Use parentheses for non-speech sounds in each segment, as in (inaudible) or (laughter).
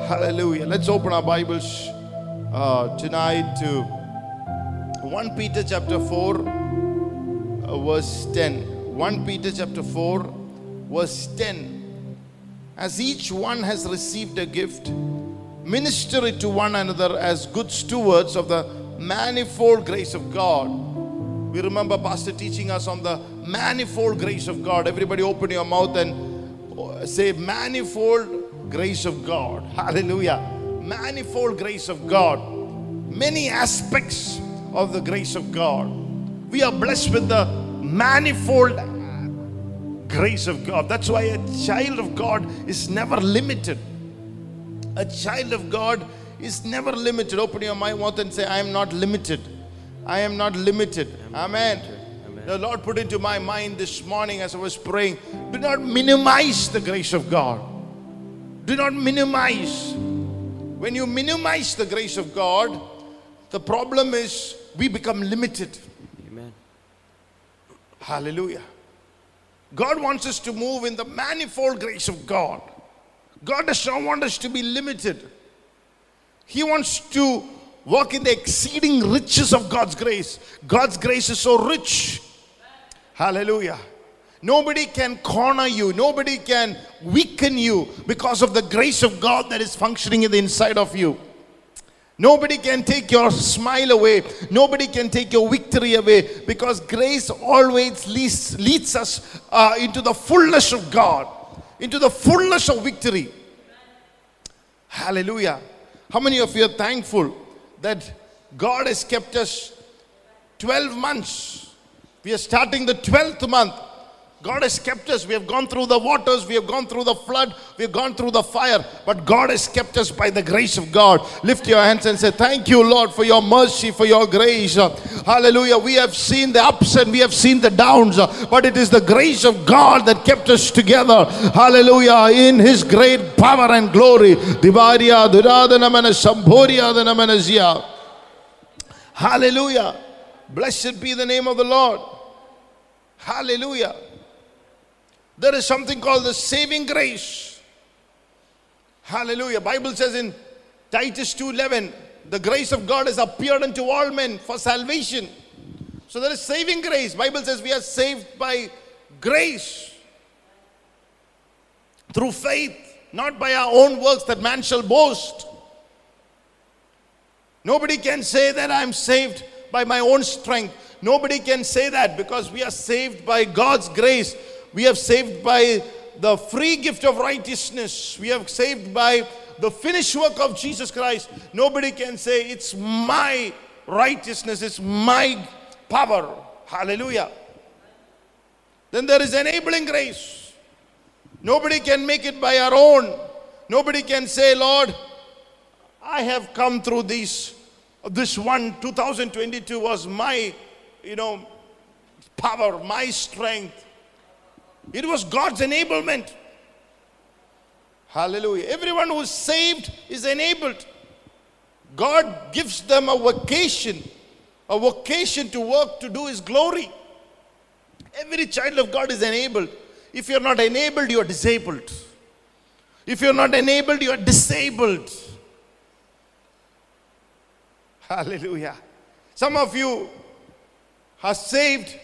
Hallelujah. Let's open our Bibles uh, tonight to 1 Peter chapter 4, uh, verse 10. 1 Peter chapter 4, verse 10. As each one has received a gift, minister it to one another as good stewards of the manifold grace of God. We remember Pastor teaching us on the manifold grace of God. Everybody open your mouth and uh, say, manifold grace of God. Hallelujah. Manifold grace of God. Many aspects of the grace of God. We are blessed with the manifold grace of God. That's why a child of God is never limited. A child of God is never limited. Open your mouth and say, I am not limited. I am not limited. Amen. The Lord put into my mind this morning as I was praying do not minimize the grace of God. Do not minimize. When you minimize the grace of God, the problem is we become limited. Amen. Hallelujah. God wants us to move in the manifold grace of God. God does not want us to be limited. He wants to walk in the exceeding riches of God's grace. God's grace is so rich. Hallelujah. Nobody can corner you, nobody can weaken you because of the grace of God that is functioning in the inside of you. Nobody can take your smile away. Nobody can take your victory away because grace always leads, leads us uh, into the fullness of God, into the fullness of victory. Hallelujah. How many of you are thankful that God has kept us 12 months? We are starting the 12th month. God has kept us. We have gone through the waters, we have gone through the flood, we have gone through the fire, but God has kept us by the grace of God. Lift your hands and say, Thank you, Lord, for your mercy, for your grace. Hallelujah. We have seen the ups and we have seen the downs, but it is the grace of God that kept us together. Hallelujah. In His great power and glory. Hallelujah. Blessed be the name of the Lord. Hallelujah. There is something called the saving grace. Hallelujah. Bible says in Titus 2:11, the grace of God has appeared unto all men for salvation. So there is saving grace. Bible says we are saved by grace through faith, not by our own works that man shall boast. Nobody can say that I'm saved by my own strength. Nobody can say that because we are saved by God's grace. We are saved by the free gift of righteousness. We are saved by the finished work of Jesus Christ. Nobody can say it's my righteousness, it's my power. Hallelujah. Then there is enabling grace. Nobody can make it by our own. Nobody can say, Lord, I have come through this. This one, 2022, was my, you know, power, my strength. It was God's enablement. Hallelujah. Everyone who is saved is enabled. God gives them a vocation, a vocation to work to do His glory. Every child of God is enabled. If you're not enabled, you are disabled. If you're not enabled, you are disabled. Hallelujah. Some of you are saved,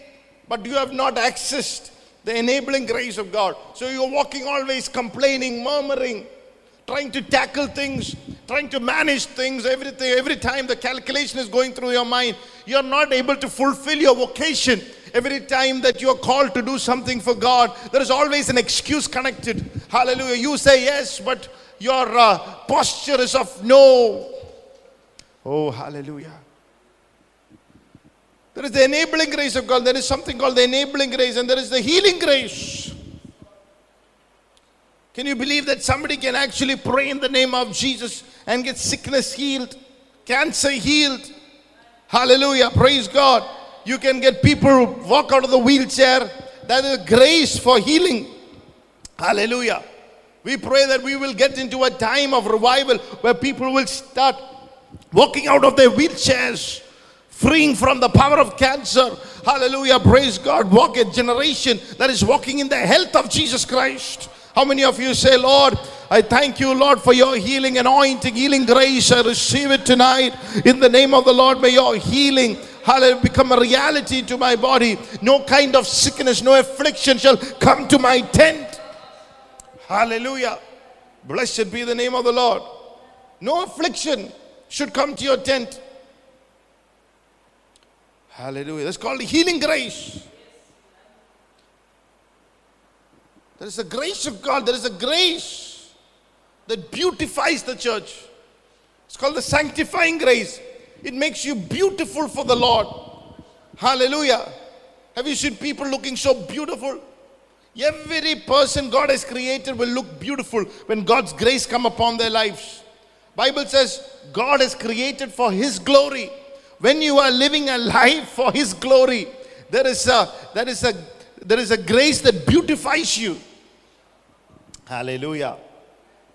but you have not accessed the enabling grace of God. So you're walking always complaining, murmuring, trying to tackle things, trying to manage things, everything. Every time the calculation is going through your mind, you're not able to fulfill your vocation. Every time that you're called to do something for God, there is always an excuse connected. Hallelujah. You say yes, but your uh, posture is of no. Oh, hallelujah. There is the enabling grace of God. There is something called the enabling grace, and there is the healing grace. Can you believe that somebody can actually pray in the name of Jesus and get sickness healed, cancer healed? Hallelujah. Praise God. You can get people who walk out of the wheelchair. That is a grace for healing. Hallelujah. We pray that we will get into a time of revival where people will start walking out of their wheelchairs, freeing from the power of cancer. Hallelujah. Praise God. Walk a generation that is walking in the health of Jesus Christ. How many of you say, Lord, I thank you, Lord, for your healing, anointing, healing grace. I receive it tonight in the name of the Lord. May your healing, hallelujah, become a reality to my body. No kind of sickness, no affliction shall come to my tent. Hallelujah. Blessed be the name of the Lord. No affliction should come to your tent. Hallelujah. That's called the healing grace. There is a grace of God. There is a grace that beautifies the church. It's called the sanctifying grace. It makes you beautiful for the Lord. Hallelujah. Have you seen people looking so beautiful? Every person God has created will look beautiful when God's grace come upon their lives. Bible says God has created for his glory. When you are living a life for his glory, there is a there is a there is a grace that beautifies you. Hallelujah.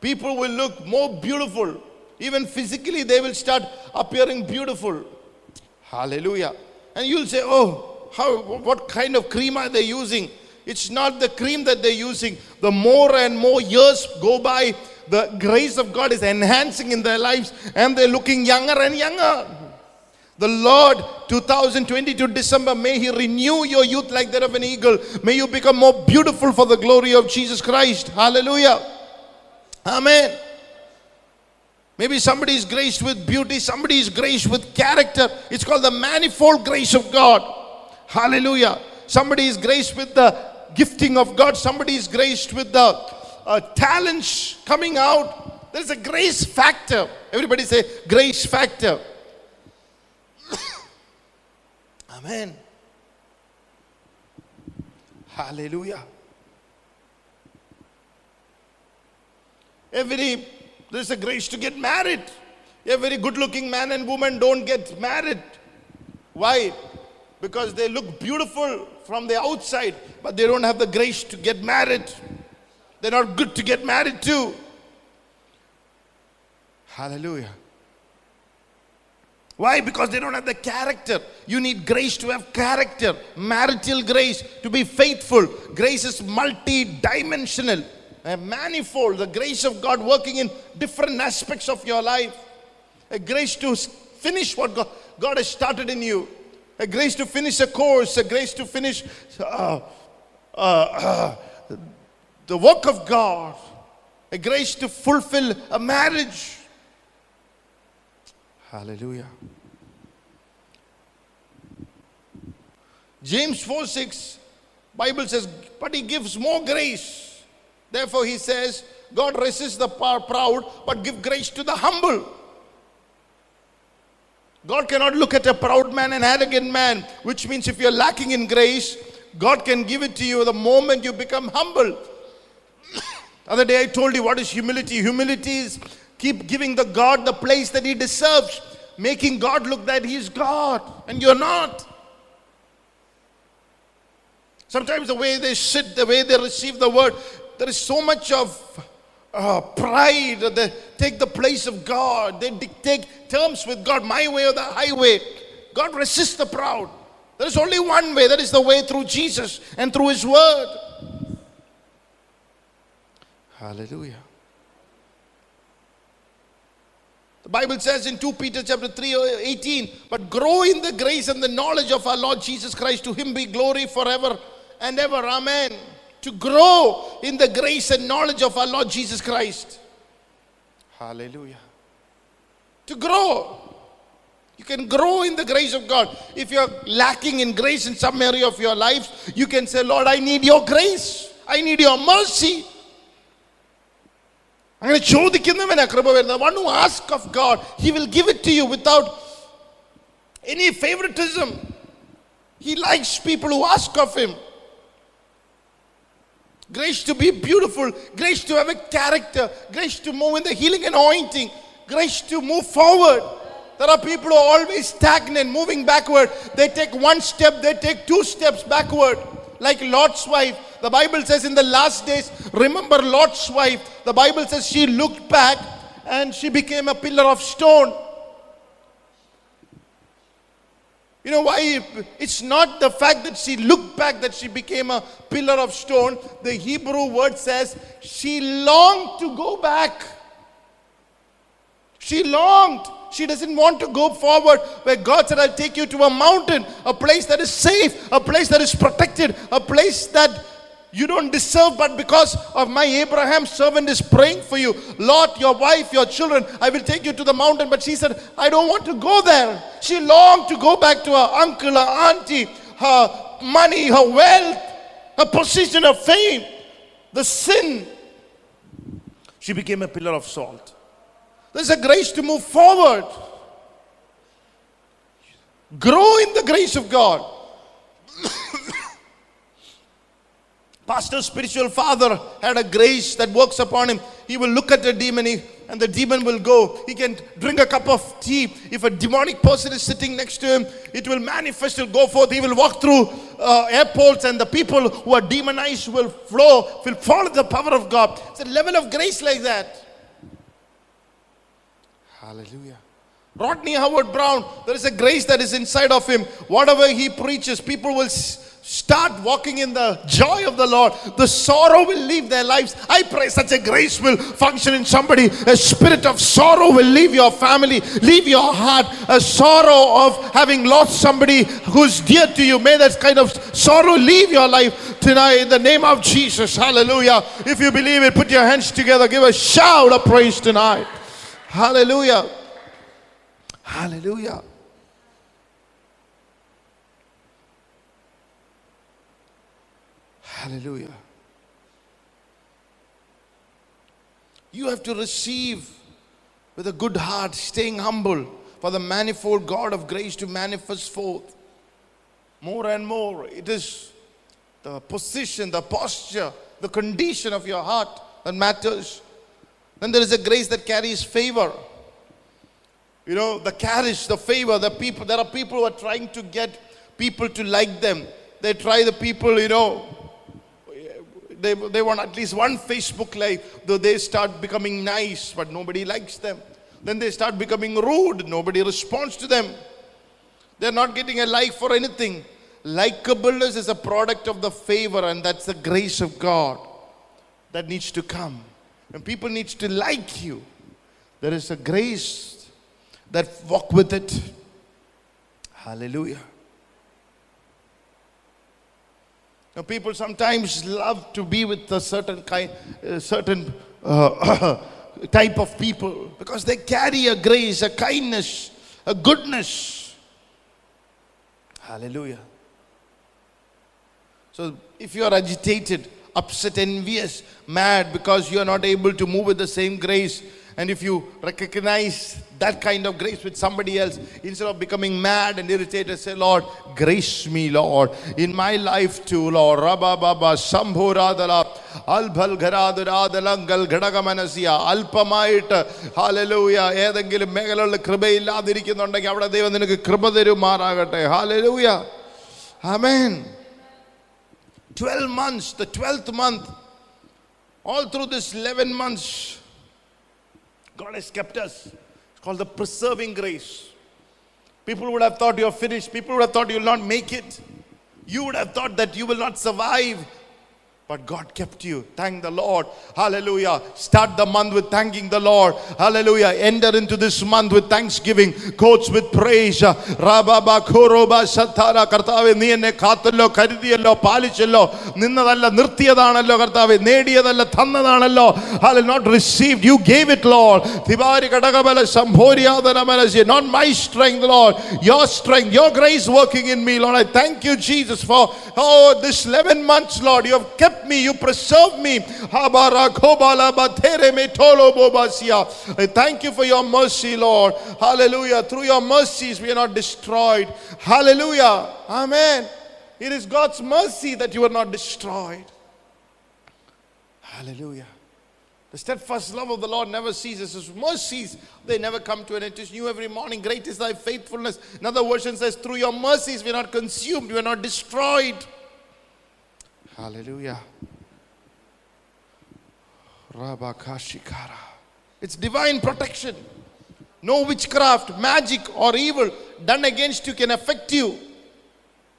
People will look more beautiful. Even physically, they will start appearing beautiful. Hallelujah. And you'll say, Oh, how what kind of cream are they using? It's not the cream that they're using. The more and more years go by, the grace of God is enhancing in their lives and they're looking younger and younger. The Lord, 2022 December, may He renew your youth like that of an eagle. May you become more beautiful for the glory of Jesus Christ. Hallelujah. Amen. Maybe somebody is graced with beauty, somebody is graced with character. It's called the manifold grace of God. Hallelujah. Somebody is graced with the gifting of God, somebody is graced with the uh, talents coming out. There's a grace factor. Everybody say, grace factor. Amen. Hallelujah. Every there's a grace to get married. A very good looking man and woman don't get married. Why? Because they look beautiful from the outside, but they don't have the grace to get married. They're not good to get married to. Hallelujah. Why? Because they don't have the character. You need grace to have character, marital grace, to be faithful. Grace is multi dimensional, manifold. The grace of God working in different aspects of your life. A grace to finish what God, God has started in you. A grace to finish a course, a grace to finish uh, uh, uh, the work of God, a grace to fulfill a marriage. Hallelujah. James 4 6, Bible says, but he gives more grace. Therefore, he says, God resists the proud, but give grace to the humble. God cannot look at a proud man and arrogant man, which means if you're lacking in grace, God can give it to you the moment you become humble. (coughs) The other day I told you what is humility. Humility is keep giving the God the place that he deserves, making God look that he's God and you're not. Sometimes the way they sit, the way they receive the word, there is so much of uh, pride. They take the place of God. They dictate terms with God, my way or the highway. God resists the proud. There is only one way. That is the way through Jesus and through His Word. Hallelujah. The Bible says in 2 Peter chapter 3 uh, 18, but grow in the grace and the knowledge of our Lord Jesus Christ. To him be glory forever and ever. Amen. To grow in the grace and knowledge of our Lord Jesus Christ. Hallelujah. To grow. You can grow in the grace of God. If you're lacking in grace in some area of your life, you can say, Lord, I need your grace. I need your mercy. അങ്ങനെ ചോദിക്കുന്നവനാ കൃപ വരുന്നത് one who ask of God, He will give it to you without any favoritism. He likes people who ask of Him. Grace to be beautiful, grace to have a character, grace to move in the healing anointing, grace to move forward. There are people who are always stagnant, moving backward. They take one step, they take two steps backward. Like Lot's wife. The Bible says in the last days, remember Lot's wife. The Bible says she looked back and she became a pillar of stone. You know why? It's not the fact that she looked back that she became a pillar of stone. The Hebrew word says she longed to go back. She longed. She doesn't want to go forward where God said, I'll take you to a mountain, a place that is safe, a place that is protected, a place that you don't deserve, but because of my Abraham servant is praying for you. Lord, your wife, your children, I will take you to the mountain. But she said, I don't want to go there. She longed to go back to her uncle, her auntie, her money, her wealth, her position, her fame, the sin. She became a pillar of salt. There's a grace to move forward. Grow in the grace of God. (coughs) Pastor, spiritual father had a grace that works upon him. He will look at a demon he- and the demon will go. He can drink a cup of tea. If a demonic person is sitting next to him, it will manifest, he'll go forth. He will walk through uh, airports and the people who are demonized will flow, will follow the power of God. It's a level of grace like that. Hallelujah. Rodney Howard Browne, there is a grace that is inside of him. Whatever he preaches, people will start walking in the joy of the Lord. The sorrow will leave their lives. I pray such a grace will function in somebody. A spirit of sorrow will leave your family, leave your heart. A sorrow of having lost somebody who's dear to you. May that kind of sorrow leave your life tonight in the name of Jesus. Hallelujah. If you believe it, put your hands together. Give a shout of praise tonight. Hallelujah. Hallelujah. Hallelujah. You have to receive with a good heart, staying humble for the manifold God of grace to manifest forth more and more. It is the position, the posture, the condition of your heart that matters. Then there is a grace that carries favor. You know, the carriage, the favor, the people. There are people who are trying to get people to like them. They try the people, you know, they, they want at least one Facebook live, though they start becoming nice, but nobody likes them. Then they start becoming rude, nobody responds to them. They're not getting a like for anything. Likeableness is a product of the favor, and that's the grace of God that needs to come. When people need to like you, there is a grace that walk with it. Hallelujah. Now, people sometimes love to be with a certain kind, a certain uh, (coughs) type of people because they carry a grace, a kindness, a goodness. Hallelujah. So, if you are agitated, upset, envious, mad because you are not able to move with the same grace, and if you recognize that kind of grace with somebody else, instead of becoming mad and irritated, say, Lord, grace me, Lord, in my life too, Lord. Rabba Baba Shambhuradala അത്ഭൽഘരാതുരാതലങ്കൽ ഘടകമനസിയ അല്പമായിട്ട് hallelujah ഏതെങ്കിലും മേഖലകളിൽ കൃപയില്ലാതിരിക്കുന്നുണ്ടെങ്കിൽ അവിടെ ദൈവം നിനക്ക് കൃപ തരുമാറാകട്ടെ hallelujah amen 12 months, the 12th month, all through this 11 months, God has kept us. It's called the preserving grace. People would have thought you're finished. People would have thought you'll not make it. You would have thought that you will not survive. But God kept you. Thank the Lord. Hallelujah. Start the month with thanking the Lord. Hallelujah. Enter into this month with thanksgiving. Coats with praise. Rababa Kuroba Satara Kartave Niene Katalo Karidiello Palichello Ninadala Nirtiadanalo Kartave Nediadala Thanadanalo. Hallelujah. Not received. You gave it, Lord. Tivari Katakabala Samhoriadanamalasi. Not my strength, Lord. Your strength, your grace working in me, Lord. I thank you, Jesus, for oh this 11 months, Lord. You have kept me you preserved me i thank you for your mercy lord hallelujah through your mercies we are not destroyed hallelujah amen it is god's mercy that you are not destroyed hallelujah the steadfast love of the Lord never ceases. His mercies, they never come to an end. It is new every morning. Great is thy faithfulness. Another version says, Through your mercies, we are not consumed, we are not destroyed. Hallelujah. It's divine protection. No witchcraft, magic, or evil done against you can affect you.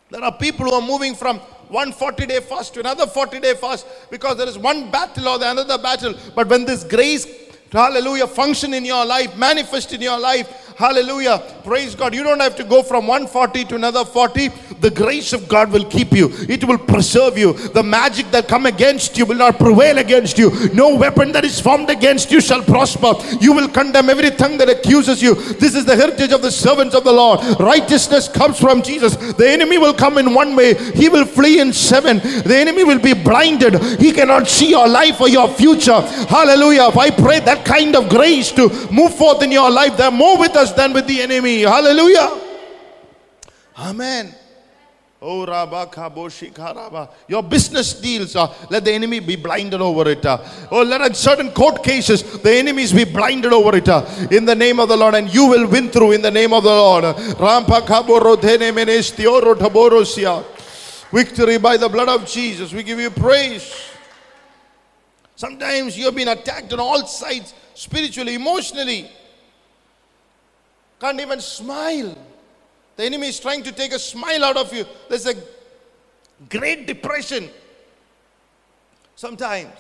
There are people who are moving from one 40 day fast to another 40 day fast because there is one battle or the another battle. But when this grace, hallelujah, function in your life, manifest in your life, Hallelujah. Praise God. You don't have to go from 140 to another 40. The grace of God will keep you. It will preserve you. The magic that come against you will not prevail against you. No weapon that is formed against you shall prosper. You will condemn every tongue that accuses you. This is the heritage of the servants of the Lord. Righteousness comes from Jesus. The enemy will come in one way. He will flee in seven. The enemy will be blinded. He cannot see your life or your future. Hallelujah. I pray that kind of grace to move forth in your life, there are more with us than with the enemy. Hallelujah. Amen. Oh. Your business deals, uh, let the enemy be blinded over it. Uh. Oh, let certain court cases, the enemies be blinded over it. Uh. In the name of the Lord, and you will win through in the name of the Lord. Rampa Taborosia. Victory by the blood of Jesus. We give you praise. Sometimes you have been attacked on all sides, spiritually, emotionally. Can't even smile. The enemy is trying to take a smile out of you. There's a great depression sometimes.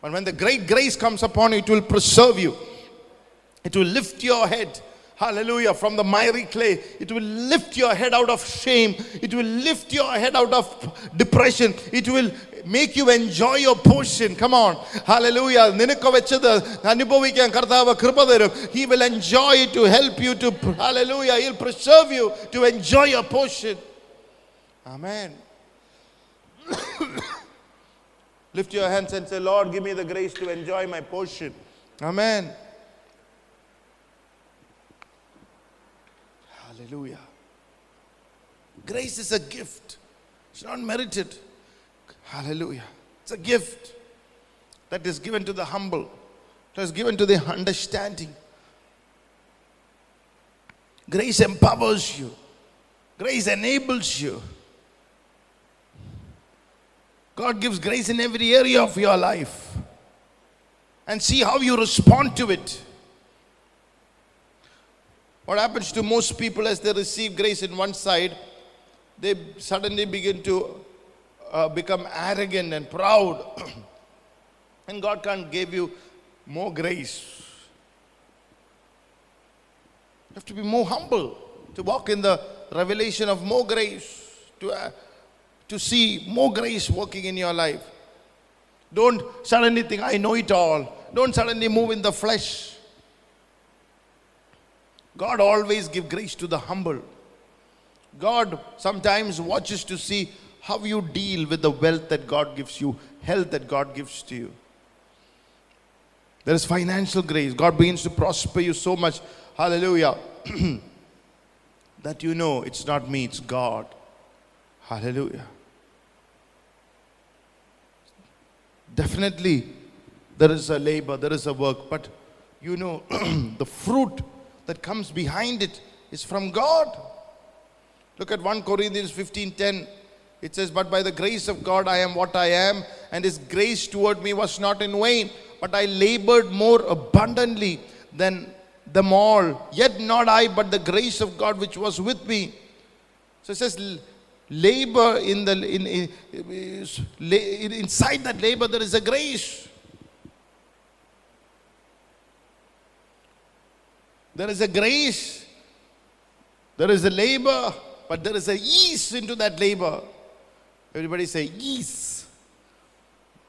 But when the great grace comes upon you, it will preserve you. It will lift your head. Hallelujah. From the miry clay. It will lift your head out of shame. It will lift your head out of depression. It will make you enjoy your portion. Come on. Hallelujah. നിനക്ക് വെച്ചത് അനുഭവിക്കാൻ കർത്താവ് കൃപ തരും. He will enjoy it to help you to, hallelujah. He'll preserve you to enjoy your portion. Amen. (coughs) Lift your hands and say, Lord, give me the grace to enjoy my portion. Amen. Hallelujah. Grace is a gift, it's not merited. Hallelujah. It's a gift that is given to the humble, that is given to the understanding. Grace empowers you, grace enables you. God gives grace in every area of your life. And see how you respond to it. What happens to most people as they receive grace in one side, they suddenly begin to uh, become arrogant and proud. (clears throat) and God can't give you more grace. You have to be more humble to walk in the revelation of more grace, to, uh, to see more grace working in your life. Don't suddenly think, I know it all. Don't suddenly move in the flesh. God always give grace to the humble. God sometimes watches to see how you deal with the wealth that God gives you, health that God gives to you. There is financial grace. God begins to prosper you so much. Hallelujah. (clears throat) that you know it's not me, it's God. Hallelujah. Definitely, there is a labor, there is a work, but you know, (clears throat) the fruit that comes behind it is from God. Look at 1 Corinthians 15:10. It says, But by the grace of God I am what I am, and his grace toward me was not in vain, but I labored more abundantly than them all. Yet not I, but the grace of God which was with me. So it says, labor in the in, in, inside that labor there is a grace. There is a grace. There is a labor, but there is a ease into that labor. Everybody say ease.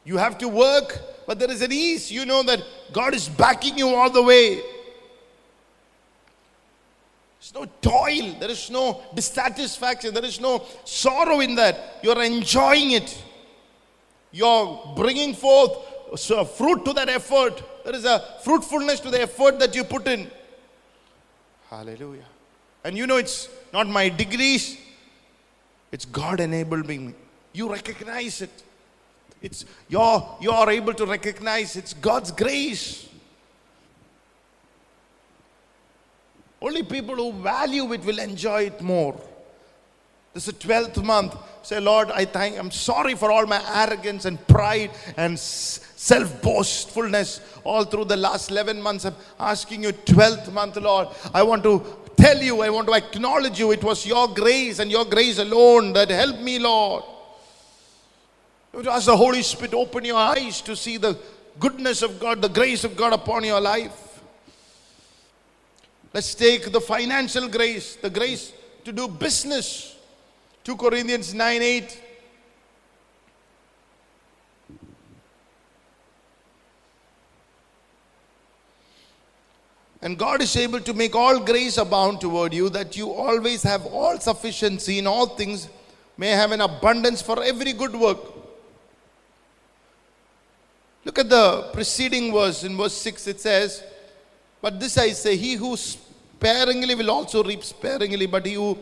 You have to work, but there is an ease. You know that God is backing you all the way. There's no toil, there is no dissatisfaction, there is no sorrow in that. You're enjoying it. You're bringing forth fruit to that effort. There is a fruitfulness to the effort that you put in. Hallelujah. And you know, it's not my degrees, it's God enabled me. You recognize it. It's you're, you're able to recognize it's God's grace. Only people who value it will enjoy it more. This is the 12th month. Say, Lord, I thank, I'm sorry for all my arrogance and pride and self boastfulness all through the last 11 months. I'm asking you, 12th month, Lord, I want to tell you, I want to acknowledge you. It was your grace and your grace alone that helped me, Lord. You ask the Holy Spirit, open your eyes to see the goodness of God, the grace of God upon your life. Let's take the financial grace, the grace to do business. 2 Corinthians 9 8. And God is able to make all grace abound toward you, that you always have all sufficiency in all things, may have an abundance for every good work. Look at the preceding verse. In verse 6, it says, But this I say, he who sparingly will also reap sparingly, but he who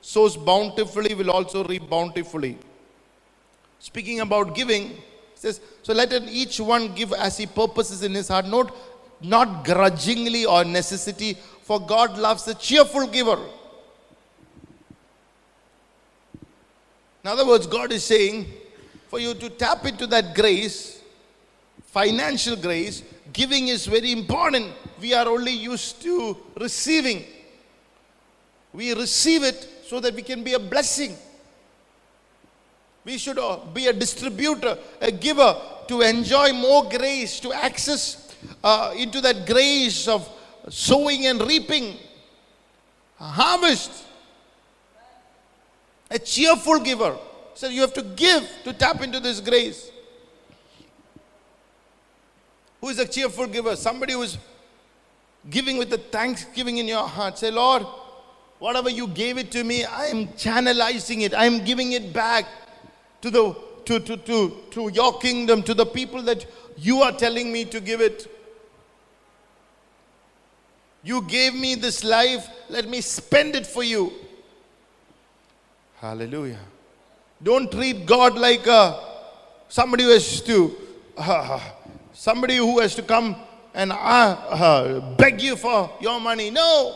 sows bountifully will also reap bountifully. Speaking about giving, says, So let each one give as he purposes in his heart, not, not grudgingly or necessity, for God loves a cheerful giver. In other words, God is saying, for you to tap into that grace, financial grace, giving is very important. We are only used to receiving. We receive it so that we can be a blessing. We should uh, be a distributor, a giver to enjoy more grace, to access uh, into that grace of sowing and reaping, a harvest. A cheerful giver. So you have to give to tap into this grace. Who is a cheerful giver? Somebody who is giving with the thanksgiving in your heart. Say, Lord, whatever you gave it to me, I am channelizing it. I am giving it back to the to, to, to, to your kingdom, to the people that you are telling me to give it. You gave me this life, let me spend it for you. Hallelujah. Don't treat God like a, somebody who has to (laughs) uh, somebody who has to come and uh, uh, beg you for your money. No,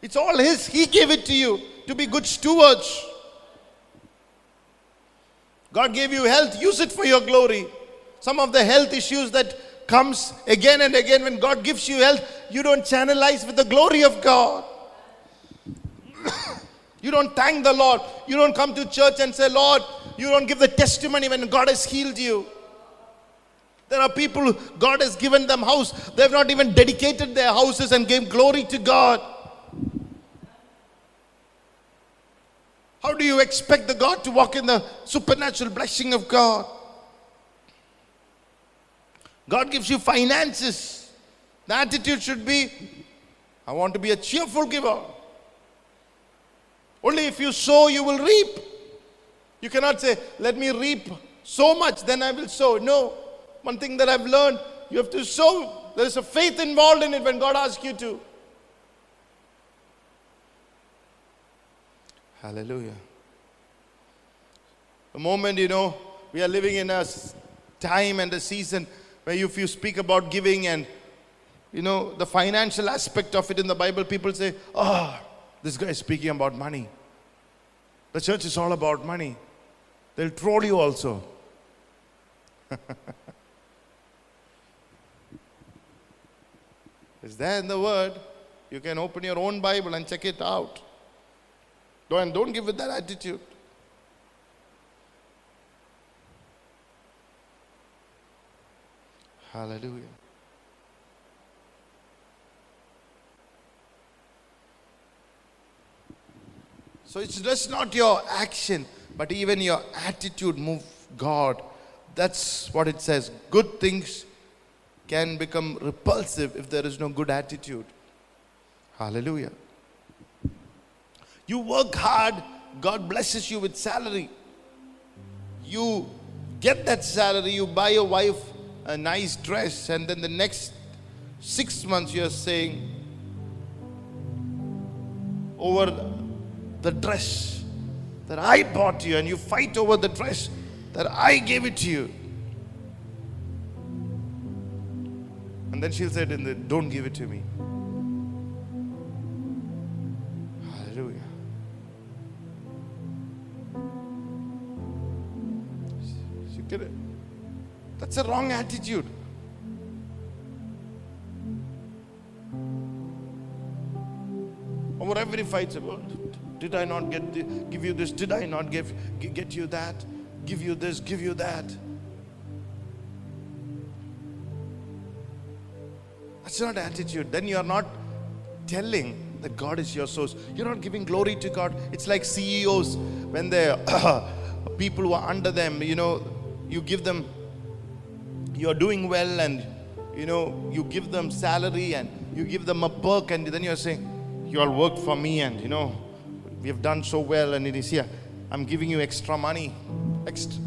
it's all His. He gave it to you to be good stewards. God gave you health, use it for your glory. Some of the health issues that comes again and again when God gives you health, you don't channelize with the glory of God. (coughs) you don't thank the Lord. You don't come to church and say, Lord, you don't give the testimony when God has healed you. There are people, God has given them house. They have not even dedicated their houses and gave glory to God. How do you expect the God to walk in the supernatural blessing of God? God gives you finances. The attitude should be, I want to be a cheerful giver. Only if you sow, you will reap. You cannot say, let me reap so much, then I will sow. No. One thing that I've learned, you have to sow. There's a faith involved in it when God asks you to. Hallelujah. The moment, you know, we are living in a time and a season where if you speak about giving and, you know, the financial aspect of it in the Bible, people say, oh, this guy is speaking about money. The church is all about money. They'll troll you also. (laughs) It's there in the Word. You can open your own Bible and check it out. Don't, don't give it that attitude. Hallelujah. So it's just not your action, but even your attitude move God. That's what it says. Good things can become repulsive if there is no good attitude. Hallelujah. You work hard, God blesses you with salary. You get that salary, you buy your wife a nice dress, and then the next six months you're saying, over the dress that I bought you, and you fight over the dress that I gave it to you. And then she'll say, in the Don't give it to me. Hallelujah. She get it? That's a wrong attitude. Over every fight, say, "Well, did I not get the, give you this? Did I not give get you that? Give you this? Give you that? That's not attitude. Then you are not telling that God is your source. You're not giving glory to God. It's like CEOs when they (coughs) people who are under them, you know, you give them you're doing well and you know you give them salary and you give them a perk and then you're saying you all worked for me and you know we have done so well and it is here i'm giving you extra money extra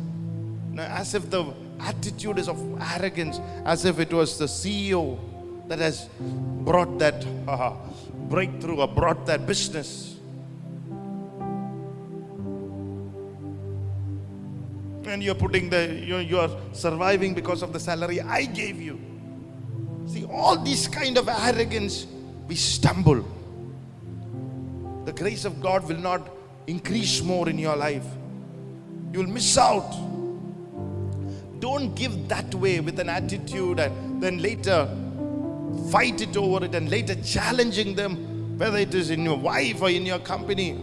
now, as if the attitude is of arrogance as if it was the ceo that has brought that (laughs) uh, breakthrough or brought that business. And you're putting the you're, you're surviving because of the salary i gave you. See all this kind of arrogance we stumble. The grace of god will not increase more in your life. You'll miss out. Don't give that way with an attitude and then later fight it over it and later challenging them whether it is in your wife or in your company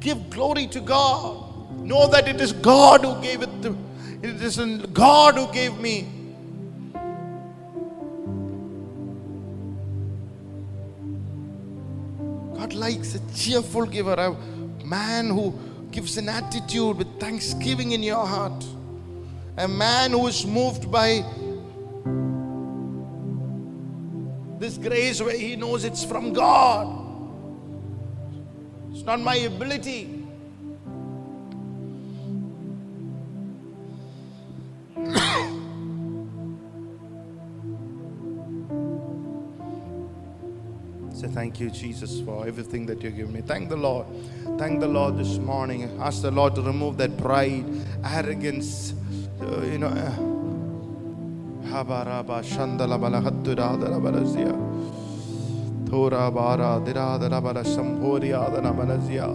give glory to god Know that it is God who gave it. To, it is God who gave me. God likes a cheerful giver, a man who gives an attitude with thanksgiving in your heart, a man who is moved by this grace where he knows it's from God. It's not my ability. (coughs) Say thank you, Jesus, for everything that you give me. Thank the Lord. Thank the Lord this morning. Ask the Lord to remove that pride, arrogance, uh, you know. uh, Habaraba shandalabala hatturadarabalazia. Thorabara diradarabala sambhoriadanamanazia.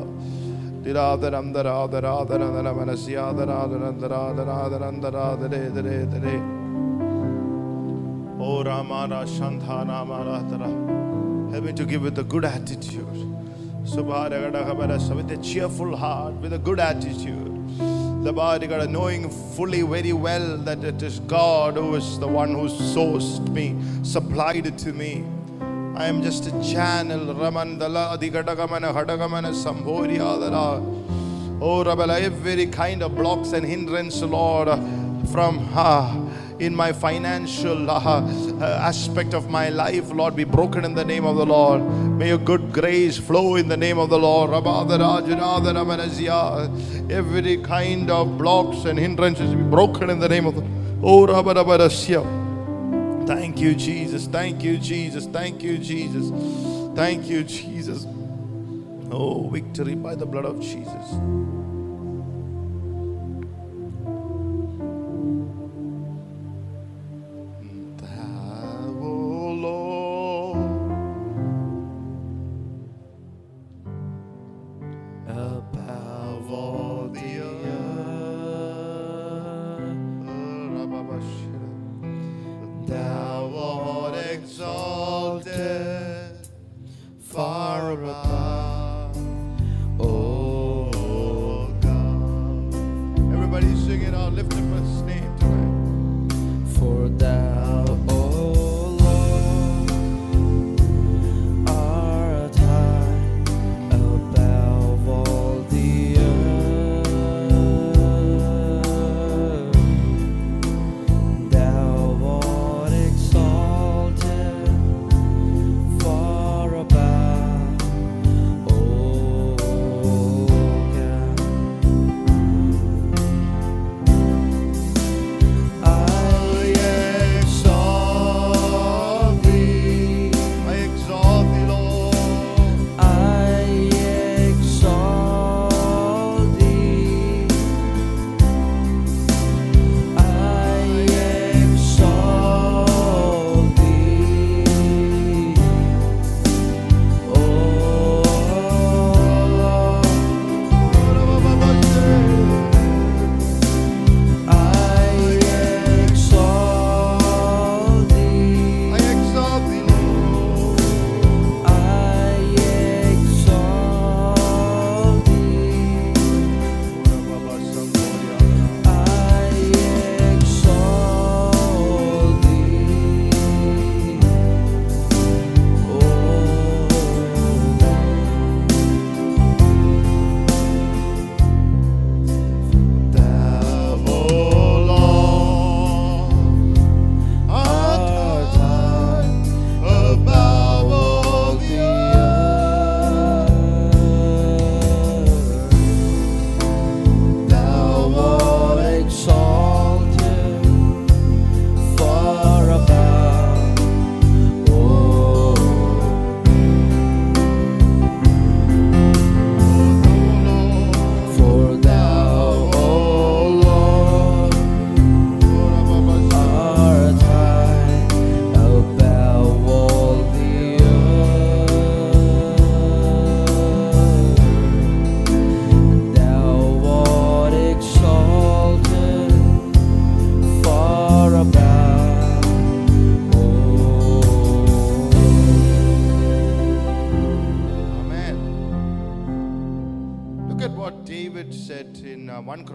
Diradaram daradaradaranamanazia daradaradaradaradaradaradaradare. O oh, Ramara Shandhana Maratara. Help me to give with a good attitude. Subhanagadagabara, With a cheerful heart, with a good attitude. Labarigada, Knowing fully very well that it is God who is the one who sourced me, supplied it to me. I am just a channel. Ramandala Adigadagama Hadagamana Sambhori. Oh Rabala, every kind of blocks and hindrance, Lord, from ah, in my financial uh, uh, aspect of my life, Lord, be broken in the name of the Lord. May your good grace flow in the name of the Lord. Every kind of blocks and hindrances be broken in the name of the Oh Rabadabadasya. Thank you, Jesus. Thank you, Jesus. Thank you, Jesus. Thank you, Jesus. Oh, victory by the blood of Jesus.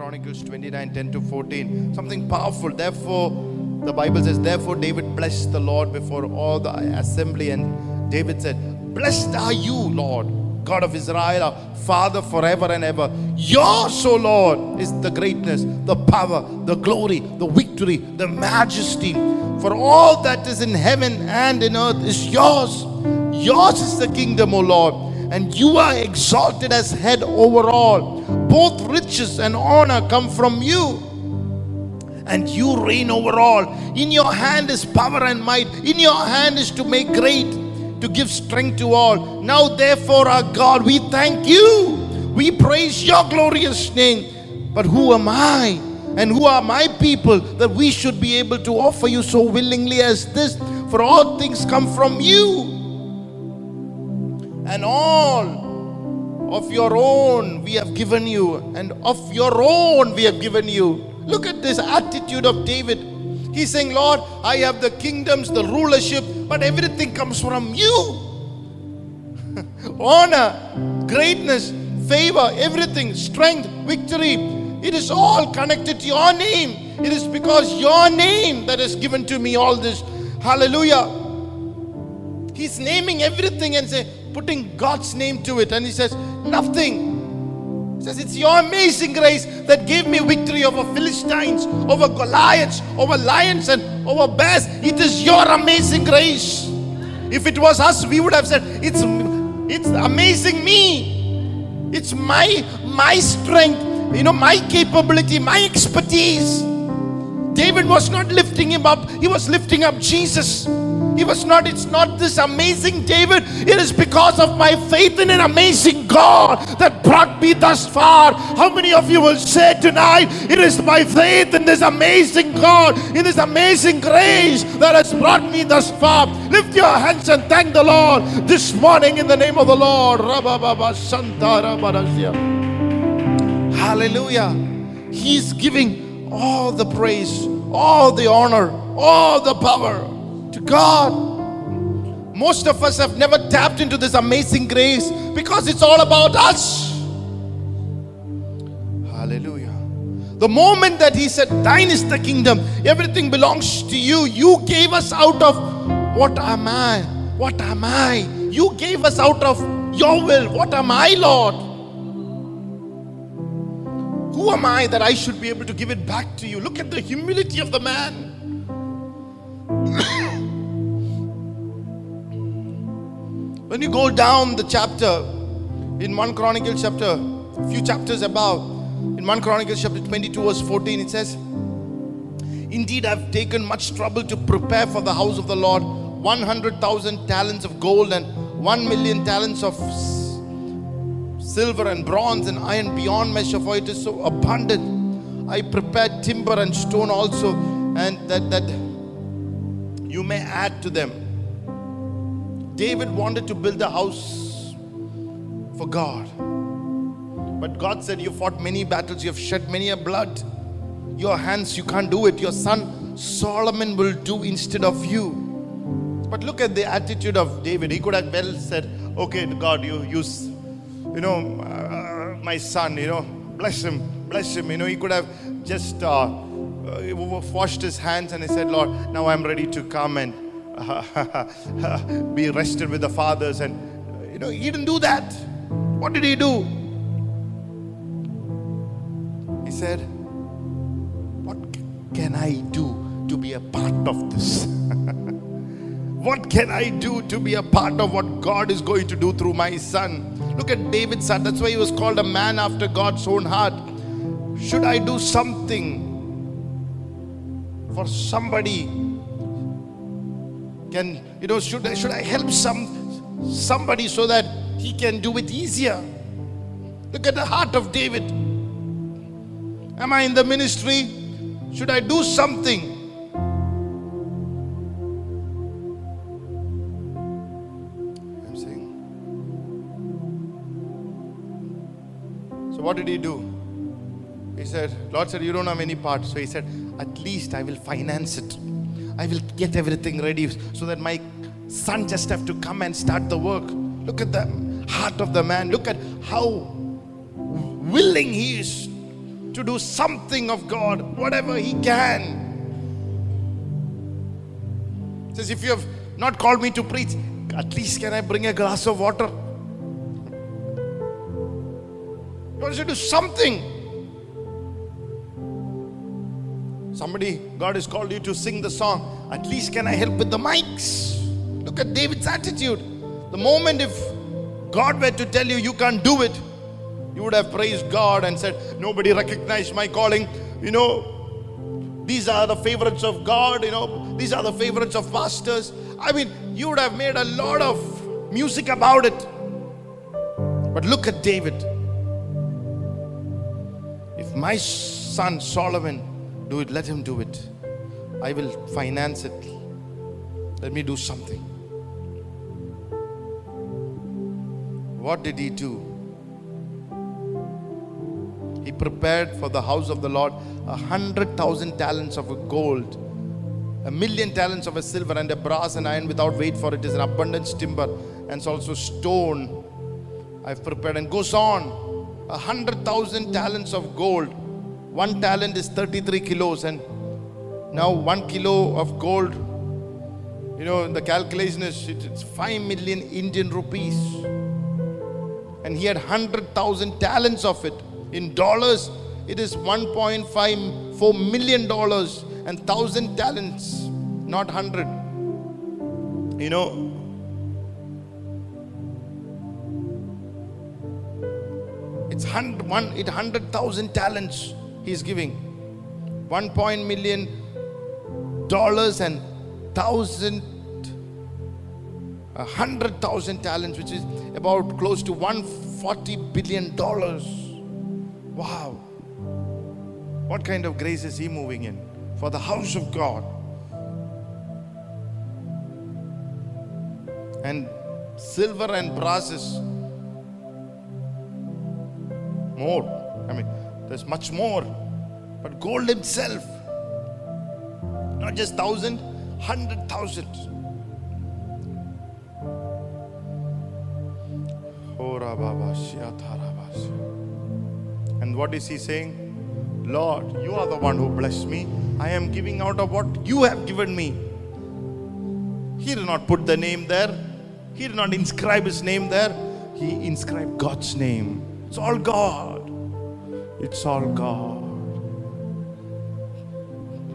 Chronicles 29 10 to 14, something powerful. Therefore, the Bible says, Therefore, David blessed the Lord before all the assembly. And David said, Blessed are you, Lord, God of Israel, our Father forever and ever. Yours, O Lord, is the greatness, the power, the glory, the victory, the majesty. For all that is in heaven and in earth is yours. Yours is the kingdom, O Lord, and you are exalted as head over all. Both riches and honor come from you and you reign over all. In your hand is power and might. In your hand is to make great, to give strength to all. Now, therefore, our God, we thank you. We praise your glorious name. But who am I? And who are my people that we should be able to offer you so willingly as this? For all things come from you. And all of your own we have given you, and of your own we have given you. Look at this attitude of David. He's saying, Lord, I have the kingdoms, the rulership, but everything comes from you. (laughs) Honor, greatness, favor, everything, strength, victory. It is all connected to your name. It is because your name that has given to me all this. Hallelujah. He's naming everything and say, putting God's name to it. And he says, nothing. He says, it's your amazing grace that gave me victory over Philistines, over Goliaths, over lions, and over bears. It is your amazing grace. If it was us, we would have said, it's, it's amazing me. It's my, my strength, you know, my capability, my expertise. David was not lifting him up, he was lifting up Jesus. He was not, it's not this amazing David. It is because of my faith in an amazing God that brought me thus far. How many of you will say tonight, it is my faith in this amazing God, in this amazing grace that has brought me thus far. Lift your hands and thank the Lord this morning in the name of the Lord. Hallelujah. He's giving all the praise, all the honor, all the power to God. Most of us have never tapped into this amazing grace because it's all about us. Hallelujah. The moment that He said, Thine is the kingdom, everything belongs to you. You gave us out of what am I? What am I? You gave us out of your will. What am I, Lord? Who am I that I should be able to give it back to you? Look at the humility of the man. (clears throat) when you go down the chapter in 1 Chronicles chapter, a few chapters above, in 1 Chronicles chapter 22, verse 14, it says, Indeed, I've taken much trouble to prepare for the house of the Lord 100,000 talents of gold and 1 million talents of silver and bronze and iron beyond measure, for it is so abundant. I prepared timber and stone also, and that, that you may add to them. David wanted to build a house for God. But God said, You fought many battles, you have shed many a blood. Your hands, you can't do it. Your son Solomon will do instead of you. But look at the attitude of David. He could have well said, Okay, God, you use, you know, uh, my son, you know, bless him, bless him. You know, he could have just uh, uh, washed his hands and he said, Lord, now I'm ready to come and (laughs) be rested with the fathers. And, you know, he didn't do that. What did he do? He said, What can I do to be a part of this? (laughs) what can I do to be a part of what God is going to do through my son? Look at David's son. That's why he was called a man after God's own heart. Should I do something for somebody? Can you know? Should I should I help some somebody so that he can do it easier? Look at the heart of David. Am I in the ministry? Should I do something? I'm saying. So, what did he do? He said, Lord said, You don't have any part. So he said, At least I will finance it. I will get everything ready so that my son just have to come and start the work. Look at the heart of the man. Look at how willing he is to do something of God, whatever he can. Says, if you have not called me to preach, at least can I bring a glass of water? He wants to do something. Somebody, God has called you to sing the song. At least can I help with the mics? Look at David's attitude. The moment if God were to tell you you can't do it, you would have praised God and said, Nobody recognized my calling. You know, these are the favorites of God, you know, these are the favorites of pastors. I mean, you would have made a lot of music about it. But look at David. If my son Solomon do it, let him do it. I will finance it. Let me do something. What did he do? He prepared for the house of the Lord a hundred thousand talents of gold, a million talents of silver, and a brass and iron without weight, for it is an abundance timber, and also stone. I've prepared, and goes on. A hundred thousand talents of gold. One talent is 33 kilos, and now one kilo of gold, you know, the calculation is it's 5 million Indian rupees. And he had 100,000 talents of it. In dollars, it is 1.54 million dollars and 1,000 talents, not 100. You know, it's 100, one, it 100,000 talents he's giving. 1 point million dollars and thousand a hundred thousand talents, which is about close to 140 billion dollars. Wow. What kind of grace is he moving in for the house of God? And silver and brass is more. I mean, there's much more. But gold itself, not just thousand, hundred thousand. Oh, Basi. And what is he saying? Lord, you are the one who blessed me. I am giving out of what you have given me. He did not put the name there. He did not inscribe his name there. He inscribed God's name. It's all God. It's all God.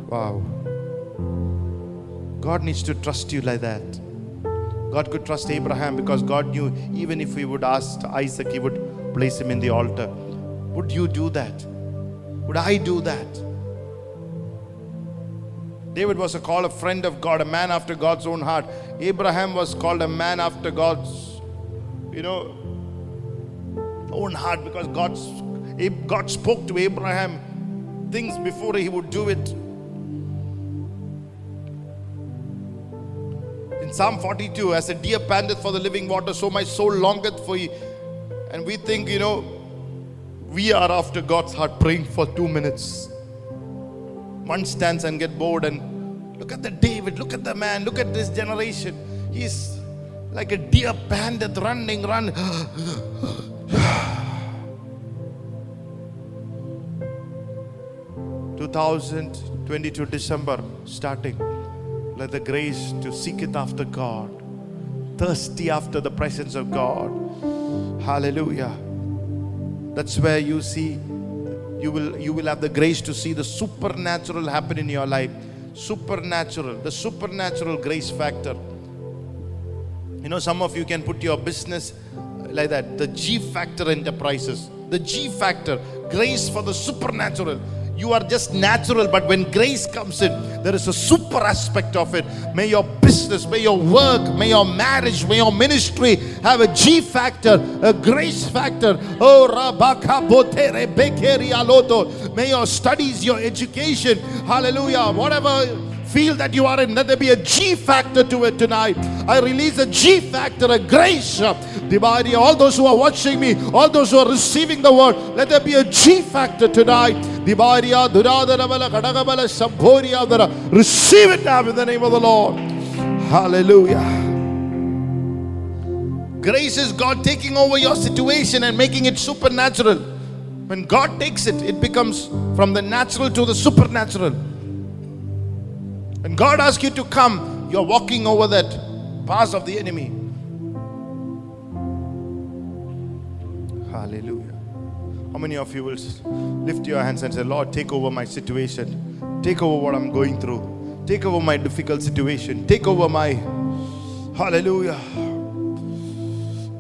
Wow. God needs to trust you like that. God could trust Abraham because God knew even if he would ask Isaac, he would place him in the altar. Would you do that? Would I do that? David was a called a friend of God, a man after God's own heart. Abraham was called a man after God's, you know, own heart because God's, God spoke to Abraham things before he would do it. In Psalm 42, as a deer panteth for the living water, so my soul longeth for you. And we think, you know, we are after God's heart praying for two minutes. One stands and get bored and look at the David, look at the man, look at this generation. He's like a deer bandit running, run. 2022 December starting. Let the grace to seek it after God, thirsty after the presence of God. Hallelujah. That's where you see you will you will have the grace to see the supernatural happen in your life. Supernatural, the supernatural grace factor. You know, some of you can put your business like that. The G factor enterprises. The G factor, grace for the supernatural. You are just natural, but when grace comes in, there is a super aspect of it. May your business, may your work, may your marriage, may your ministry have a G factor, a grace factor. Oh, Rabaka Botere Bekeri Aloto. May your studies, your education, hallelujah, whatever field that you are in, let there be a G factor to it tonight. I release a G factor, a grace. Uh, Divide all those who are watching me, all those who are receiving the word, let there be a G factor tonight. Receive it now in the name of the Lord. Hallelujah. Grace is God taking over your situation and making it supernatural. When God takes it, it becomes from the natural to the supernatural. When God asks you to come, you're walking over that path of the enemy. Hallelujah. How many of you will lift your hands and say, Lord, take over my situation, take over what I'm going through, take over my difficult situation, take over my hallelujah.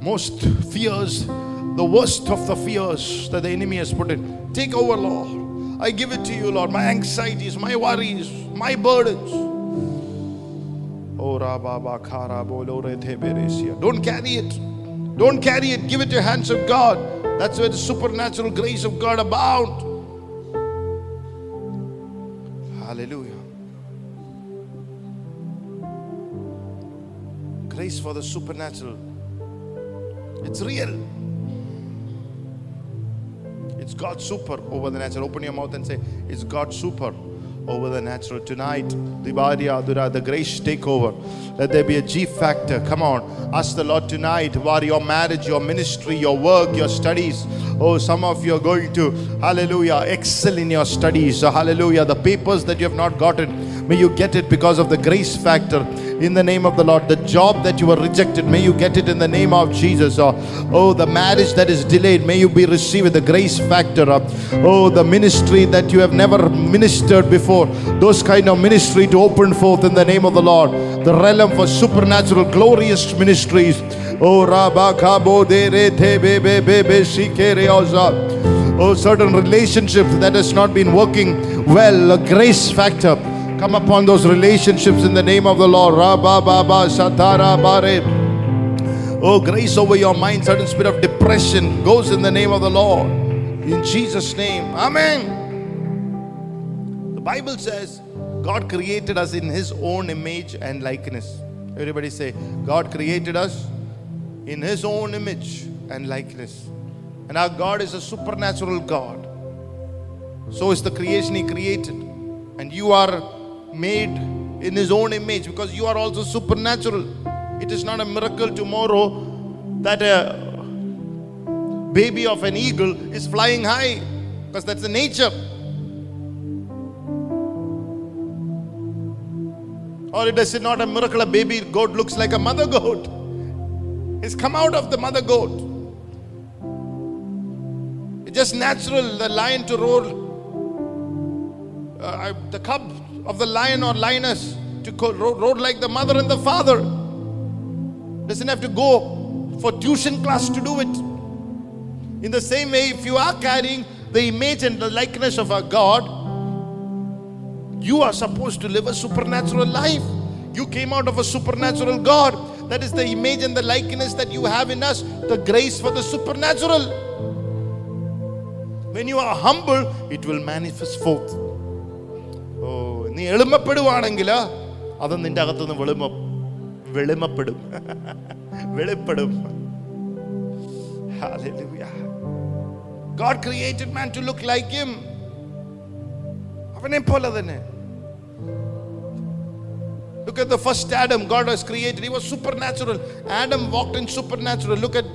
Most fears, the worst of the fears that the enemy has put in. Take over, Lord. I give it to you, Lord. My anxieties, my worries, my burdens. Oh. Don't carry it. Don't carry it. Give it to the hands of God. That's where the supernatural grace of God abound. Hallelujah. Grace for the supernatural. It's real. It's God super over the natural. Open your mouth and say, It's God super over the natural. Tonight, Divadia Adura, the grace take over. Let there be a G factor. Come on. Ask the Lord tonight about your marriage, your ministry, your work, your studies. Oh, some of you are going to, hallelujah, excel in your studies. So, hallelujah. The papers that you have not gotten, may you get it because of the grace factor in the name of the Lord. The job that you were rejected, may you get it in the name of Jesus. Oh, oh the marriage that is delayed, may you be received with the grace factor. Oh, the ministry that you have never ministered before, those kind of ministry to open forth in the name of the Lord. The realm for supernatural, glorious ministries. Oh, Rabakabo de re te be be be be shikere oza. Oh, certain relationships that has not been working well, a grace factor. Come upon those relationships in the name of the Lord. Oh, grace over your mind, certain spirit of depression goes in the name of the Lord. In Jesus' name. Amen. The Bible says God created us in His own image and likeness. Everybody say, God created us in His own image and likeness. And our God is a supernatural God. So is the creation He created. And you are made in His own image because you are also supernatural. It is not a miracle tomorrow that a baby of an eagle is flying high because that's the nature. Or it is not a miracle a baby goat looks like a mother goat. It's come out of the mother goat. It's just natural the lion to roar uh, the cub of the lion or lioness to co- ro- like the mother and the father. Doesn't have to go for tuition class to do it. In the same way, if you are carrying the image and the likeness of a God, you are supposed to live a supernatural life. You came out of a supernatural God. That is the image and the likeness that you have in us, the grace for the supernatural. When you are humble, it will manifest forth. ഓ നീ എളിമപ്പെടുവാണെങ്കിൽ അത് നിന്റെ അകത്തുനിന്ന് വെളിമ വെളിമപ്പെടും വെളിപ്പെടും God created man to look like him. അവനെ പോലെ തന്നെ Look at the first Adam God has created. He was supernatural. Adam walked in supernatural. Look at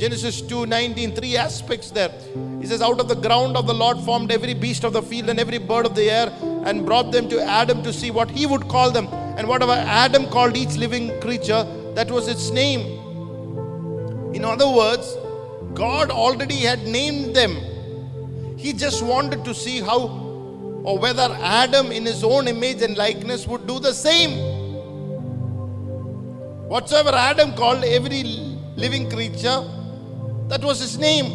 Genesis 2 19, three aspects there. He says, Out of the ground of the Lord formed every beast of the field and every bird of the air and brought them to Adam to see what he would call them. And whatever Adam called each living creature, that was its name. In other words, God already had named them. He just wanted to see how or whether Adam, in his own image and likeness, would do the same. Whatsoever Adam called every living creature, that was his name.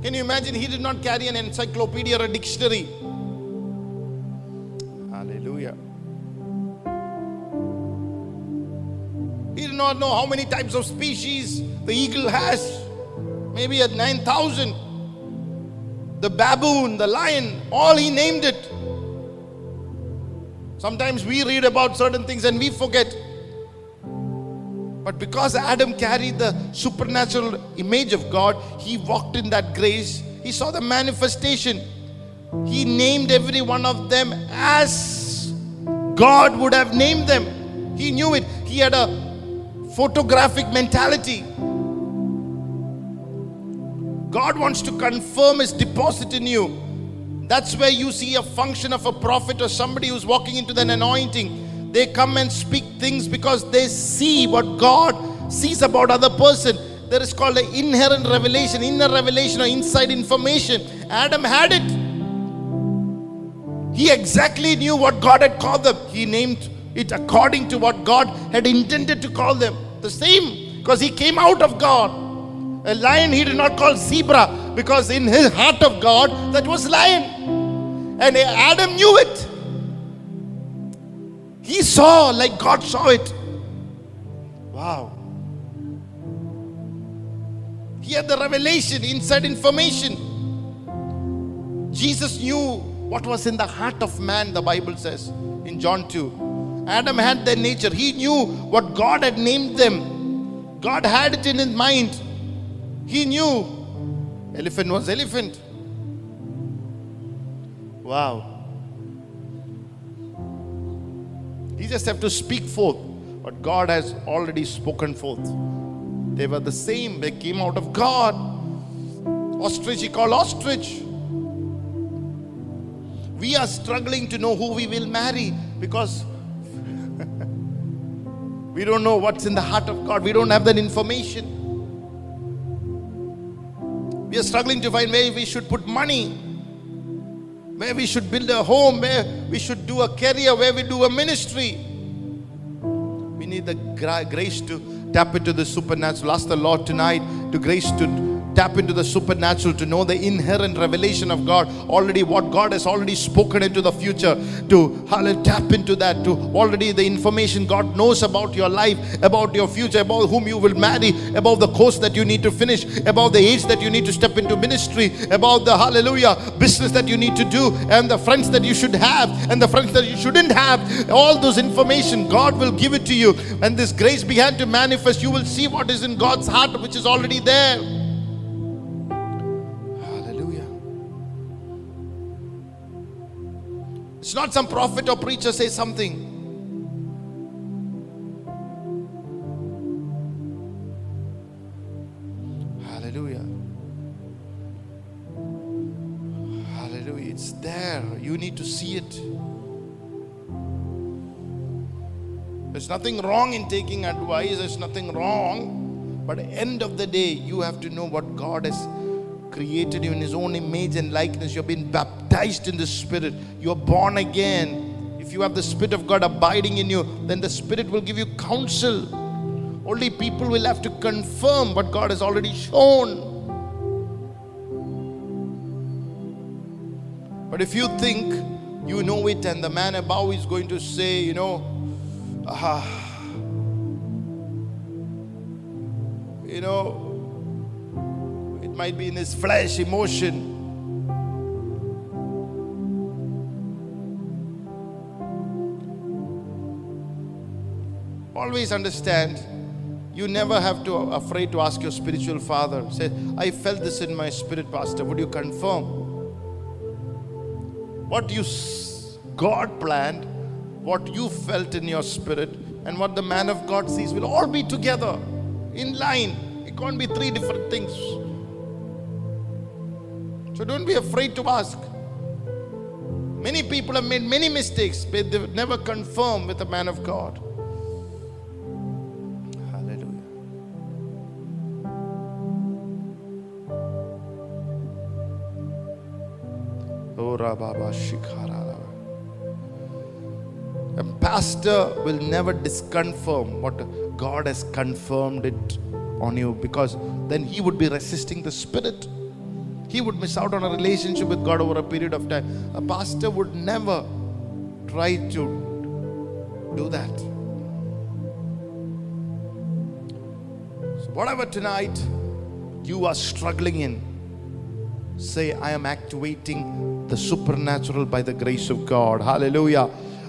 Can you imagine? He did not carry an encyclopedia or a dictionary. Hallelujah. He did not know how many types of species the eagle has. Maybe at 9,000. The baboon, the lion, all he named it. Sometimes we read about certain things and we forget. But because Adam carried the supernatural image of God, he walked in that grace. He saw the manifestation. He named every one of them as God would have named them. He knew it. He had a photographic mentality. God wants to confirm His deposit in you. That's where you see a function of a prophet or somebody who's walking into an anointing. They come and speak things because they see what God sees about other person. There is called an inherent revelation, inner revelation or inside information. Adam had it. He exactly knew what God had called them. He named it according to what God had intended to call them. The same, because he came out of God. A lion he did not call zebra because in his heart of God that was lion. And Adam knew it. He saw like God saw it. Wow. He had the revelation, inside information. Jesus knew what was in the heart of man, the Bible says in John 2. Adam had their nature. He knew what God had named them. God had it in his mind. He knew elephant was elephant. Wow. He just have to speak forth what God has already spoken forth. They were the same. They came out of God. Ostrich, he called ostrich. We are struggling to know who we will marry because (laughs) we don't know what's in the heart of God. We don't have that information. We are struggling to find where we should put money, where we should build a home, where we should do a career, where we do a ministry. We need the grace to tap into the supernatural. Ask the Lord tonight to grace to tap into the supernatural to know the inherent revelation of God already what God has already spoken into the future to tap into that to already the information God knows about your life about your future about whom you will marry about the course that you need to finish about the age that you need to step into ministry about the hallelujah business that you need to do and the friends that you should have and the friends that you shouldn't have. All those information God will give it to you. And this grace began to manifest you will see what is in God's heart which is already there It's not some prophet or preacher say something. Hallelujah. Hallelujah. It's there. You need to see it. There's nothing wrong in taking advice, there's nothing wrong. But end of the day, you have to know what God has created you in His own image and likeness. You've been baptized in the Spirit. You're born again. If you have the Spirit of God abiding in you, then the Spirit will give you counsel. Only people will have to confirm what God has already shown. But if you think you know it and the man above is going to say, you know, ah, you know, might be in his flesh, emotion. Always understand, you never have to afraid to ask your spiritual father. Say, I felt this in my spirit, Pastor. Would you confirm? What you God planned, what you felt in your spirit, and what the man of God sees will all be together in line. It can't be three different things. So don't be afraid to ask. Many people have made many mistakes, but they've never confirmed with a man of God. Hallelujah. Oh, Baba A pastor will never disconfirm what God has confirmed it on you because then he would be resisting the spirit. He would miss out on a relationship with God over a period of time. A pastor would never try to do that. So, whatever tonight you are struggling in, say, I am activating the supernatural by the grace of God. Hallelujah.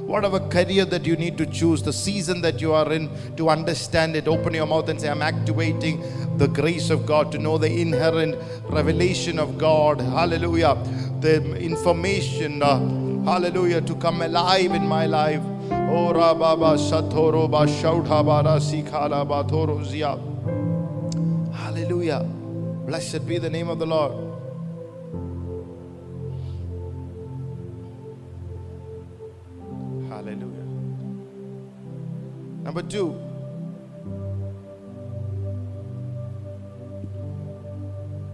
Whatever career that you need to choose, the season that you are in, to understand it, open your mouth and say, I'm activating the grace of God to know the inherent revelation of God. Hallelujah. The information, uh, hallelujah, to come alive in my life. Oh, Rababa Satoro Batoro Hallelujah. Blessed be the name of the Lord. Number two.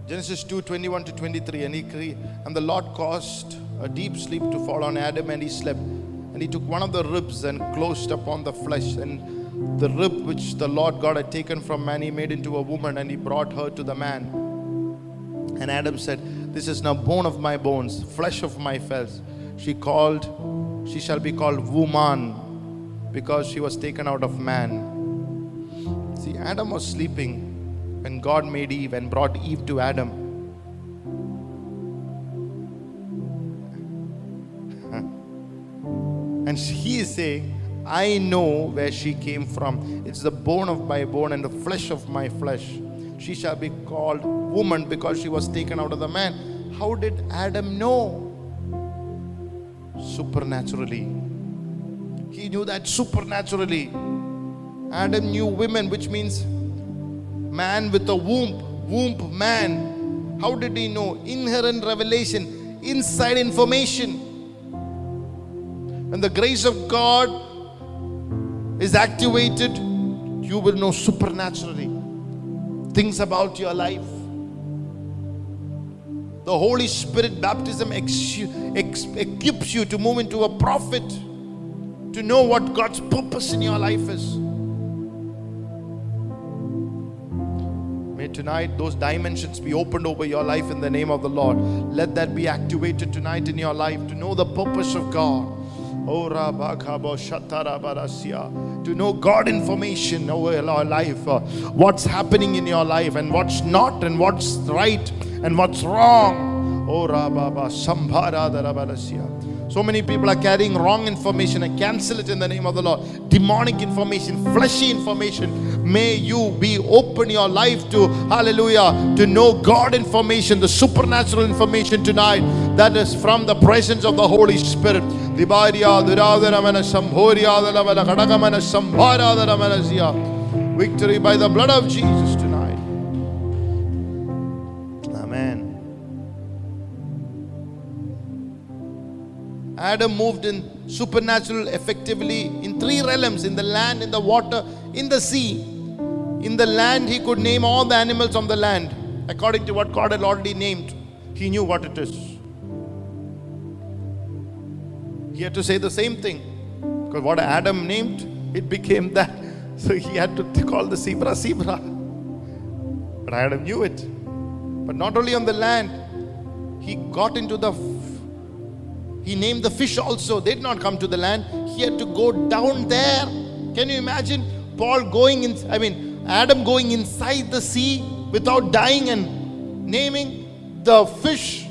Genesis 2 21 to 23. And, he cre- and the Lord caused a deep sleep to fall on Adam, and he slept. And he took one of the ribs and closed upon the flesh. And the rib which the Lord God had taken from man, he made into a woman, and he brought her to the man. And Adam said, This is now bone of my bones, flesh of my flesh. She called, she shall be called woman, because she was taken out of man. See, Adam was sleeping when God made Eve and brought Eve to Adam. (laughs) And he is saying, I know where she came from. It's the bone of my bone and the flesh of my flesh. She shall be called woman because she was taken out of the man. How did Adam know? Supernaturally. He knew that supernaturally. Adam knew women, which means man with a womb, womb man. How did he know? Inherent revelation, inside information. When the grace of God is activated, you will know supernaturally things about your life. The Holy Spirit baptism equips you to move into a prophet, to know what God's purpose in your life is. May tonight those dimensions be opened over your life in the name of the Lord. Let that be activated tonight in your life to know the purpose of God. To know God information over your life, uh, what's happening in your life, and what's not, and what's right, and what's wrong. Oh, Rababa Sambhara So many people are carrying wrong information. I cancel it in the name of the Lord. Demonic information, fleshy information. May you be open your life to, hallelujah, to know God information, the supernatural information tonight that is from the presence of the Holy Spirit. Victory by the blood of Jesus Adam moved in supernatural effectively in three realms in the land, in the water, in the sea. In the land, he could name all the animals on the land according to what God had already named. He knew what it is. He had to say the same thing because what Adam named, it became that. (laughs) So he had to call the zebra zebra. But Adam knew it. But not only on the land, he got into the he named the fish also. They did not come to the land. He had to go down there. Can you imagine Paul going in? I mean, Adam going inside the sea without dying and naming the fish.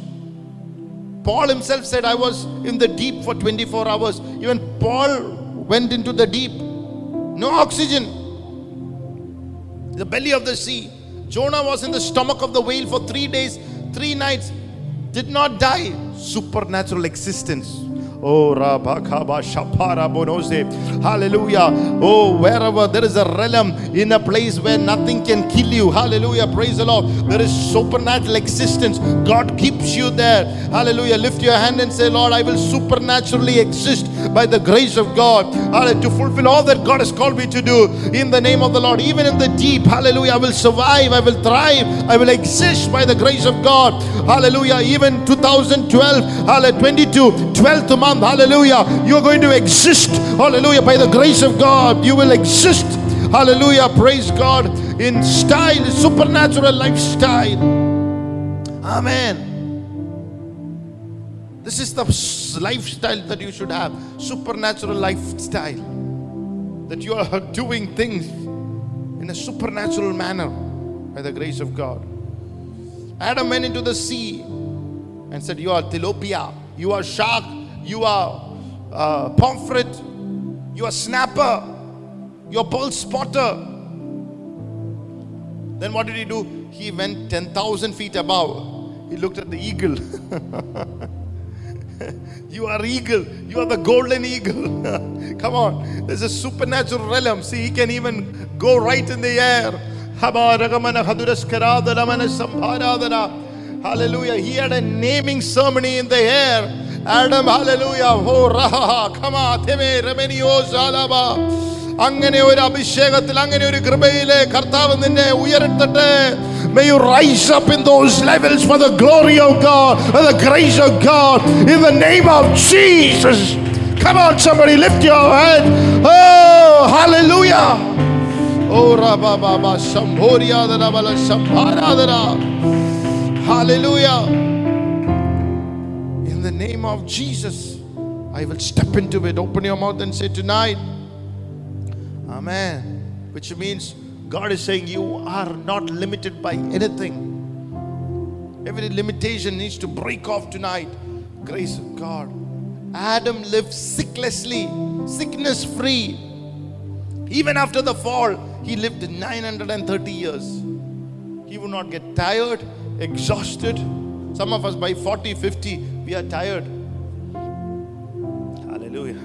Paul himself said, I was in the deep for 24 hours. Even Paul went into the deep. No oxygen. The belly of the sea. Jonah was in the stomach of the whale for three days, three nights. Did not die supernatural existence. Oh, Rabakaba Shapara Bonose. Hallelujah. Oh, wherever there is a realm in a place where nothing can kill you. Hallelujah. Praise the Lord. There is supernatural existence. God keeps you there. Hallelujah. Lift your hand and say, Lord, I will supernaturally exist by the grace of God. Hallelujah. To fulfill all that God has called me to do in the name of the Lord. Even in the deep. Hallelujah. I will survive. I will thrive. I will exist by the grace of God. Hallelujah. Even 2012. Hallelujah. 22. 12th month. Hallelujah. You're going to exist. Hallelujah. By the grace of God. You will exist. Hallelujah. Praise God. In style, supernatural lifestyle. Amen. This is the lifestyle that you should have. Supernatural lifestyle. That you are doing things in a supernatural manner by the grace of God. Adam went into the sea and said, You are tilapia, you are shark, you are uh, pomfret, you are snapper, you are pearl spotter. Then what did he do? He went 10,000 feet above. He looked at the eagle. (laughs) you are eagle. You are the golden eagle. (laughs) Come on. There's a supernatural realm. See, he can even go right in the air. Hallelujah. He had a naming ceremony in the air. Adam, hallelujah. Oh, raha, come on. Theme, remenio, zalaba. അങ്ങനെ ഒരു അഭിഷേകത്തിൽ അങ്ങനെ ഒരു കൃപയിലെ കർത്താവ് നിന്നെ ഉയർത്തട്ടെ May you rise up in those levels for the glory of God, for the grace of God, in the name of Jesus. Come on, somebody, lift your head. Oh, hallelujah. Oh, Rababa, Sambhoria, the Rabala, Sambharadara. Hallelujah. The name of Jesus, I will step into it. Open your mouth and say, Tonight, Amen. Which means God is saying, You are not limited by anything. Every limitation needs to break off tonight. Grace of God. Adam lived sicklessly, sickness free. Even after the fall, he lived 930 years. He would not get tired, exhausted. Some of us by 40, 50, we are tired. Hallelujah.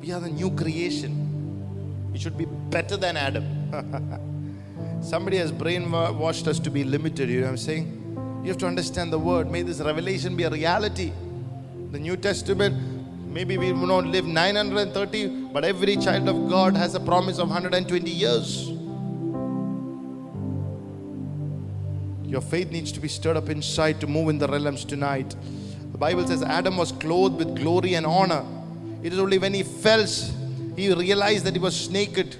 We are the new creation. We should be better than Adam. (laughs) Somebody has brainwashed us to be limited. You know what I'm saying? You have to understand the word. May this revelation be a reality. The New Testament, maybe we will not live 930, but every child of God has a promise of 120 years. Your faith needs to be stirred up inside to move in the realms tonight. The Bible says Adam was clothed with glory and honor. It is only when he fell, he realized that he was naked.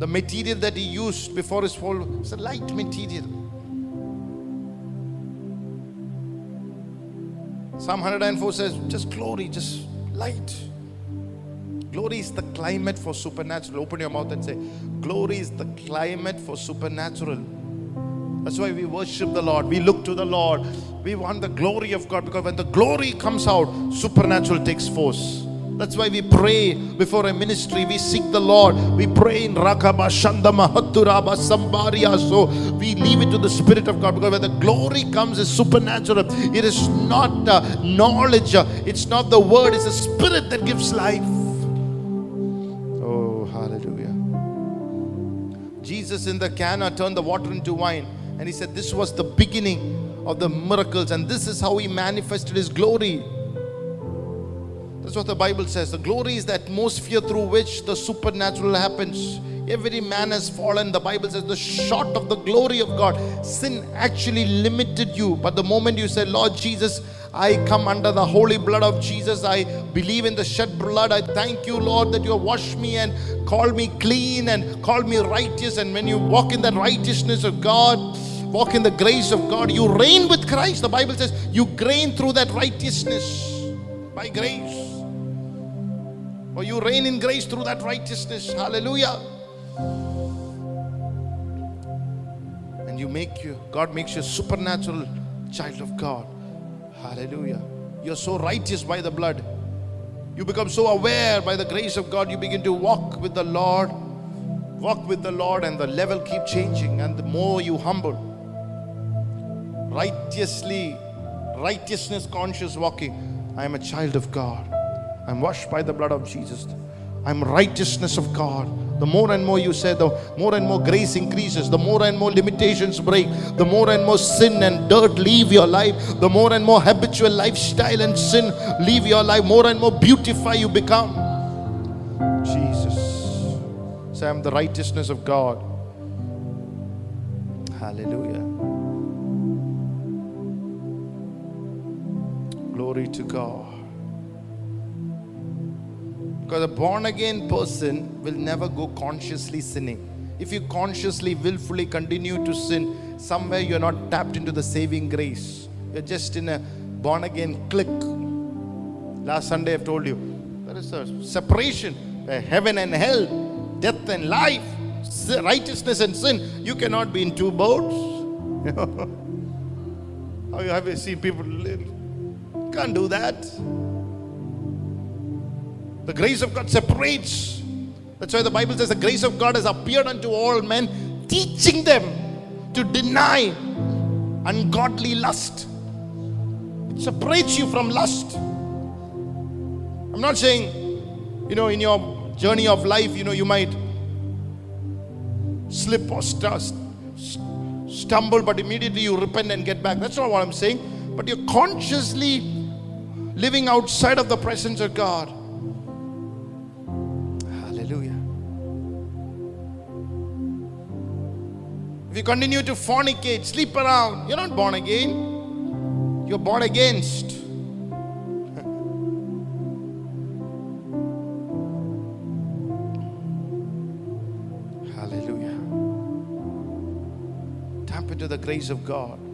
The material that he used before his fall was a light material. Psalm 104 says, just glory, just light. Glory is the climate for supernatural. Open your mouth and say, Glory is the climate for supernatural. That's why we worship the Lord. We look to the Lord. We want the glory of God because when the glory comes out, supernatural takes force. That's why we pray before a ministry. We seek the Lord. We pray in Rakaba Shandama Hatturaba Sambaria. So we leave it to the Spirit of God because when the glory comes, it's supernatural. It is not uh, knowledge, it's not the word, it's the Spirit that gives life. Oh, hallelujah. Jesus in the Cana turned the water into wine. And he said, This was the beginning of the miracles, and this is how he manifested his glory. That's what the Bible says. The glory is the atmosphere through which the supernatural happens. Every man has fallen. The Bible says the short of the glory of God. Sin actually limited you. But the moment you say, Lord Jesus, I come under the holy blood of Jesus. I believe in the shed blood. I thank you, Lord, that you have washed me and called me clean and called me righteous. And when you walk in that righteousness of God, walk in the grace of God, you reign with Christ. The Bible says you reign through that righteousness by grace. Or you reign in grace through that righteousness. Hallelujah. And you make you, God makes you a supernatural child of God. Hallelujah. You're so righteous by the blood. You become so aware by the grace of God. You begin to walk with the Lord. Walk with the Lord, and the level keep changing. And the more you humble, righteously, righteousness conscious walking. I am a child of God. I'm washed by the blood of Jesus. I'm righteousness of God. The more and more you say, the more and more grace increases, the more and more limitations break, the more and more sin and dirt leave your life, the more and more habitual lifestyle and sin leave your life, more and more beautify you become. Jesus. Say, I'm the righteousness of God. Hallelujah. Glory to God. Because a born again person will never go consciously sinning. If you consciously, willfully continue to sin, somewhere you're not tapped into the saving grace. You're just in a born again click. Last Sunday I've told you there is a separation, where heaven and hell, death and life, righteousness and sin. You cannot be in two boats. (laughs) You have you seen people live? Can't do that. The grace of God separates. That's why the Bible says the grace of God has appeared unto all men, teaching them to deny ungodly lust. It separates you from lust. I'm not saying, you know, in your journey of life, you know, you might slip or st- st- stumble, but immediately you repent and get back. That's not what I'm saying. But you're consciously living outside of the presence of God. Hallelujah. If you continue to fornicate, sleep around, you're not born again. You're born against. (laughs) Hallelujah. Tap into the grace of God.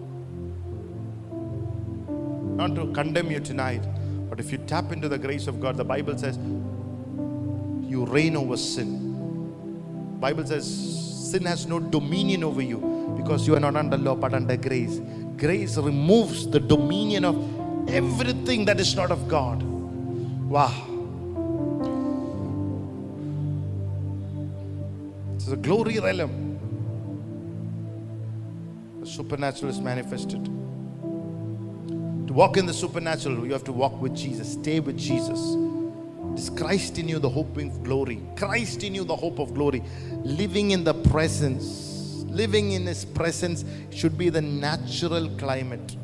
Not to condemn you tonight, but if you tap into the grace of God, the Bible says you reign over sin. Bible says sin has no dominion over you because you are not under law but under grace. Grace removes the dominion of everything that is not of God. Wow. It's a glory realm. The supernatural is manifested. Walk in the supernatural, you have to walk with Jesus, stay with Jesus. It is Christ in you, the hope of glory. Christ in you, the hope of glory. Living in the presence, living in His presence should be the natural climate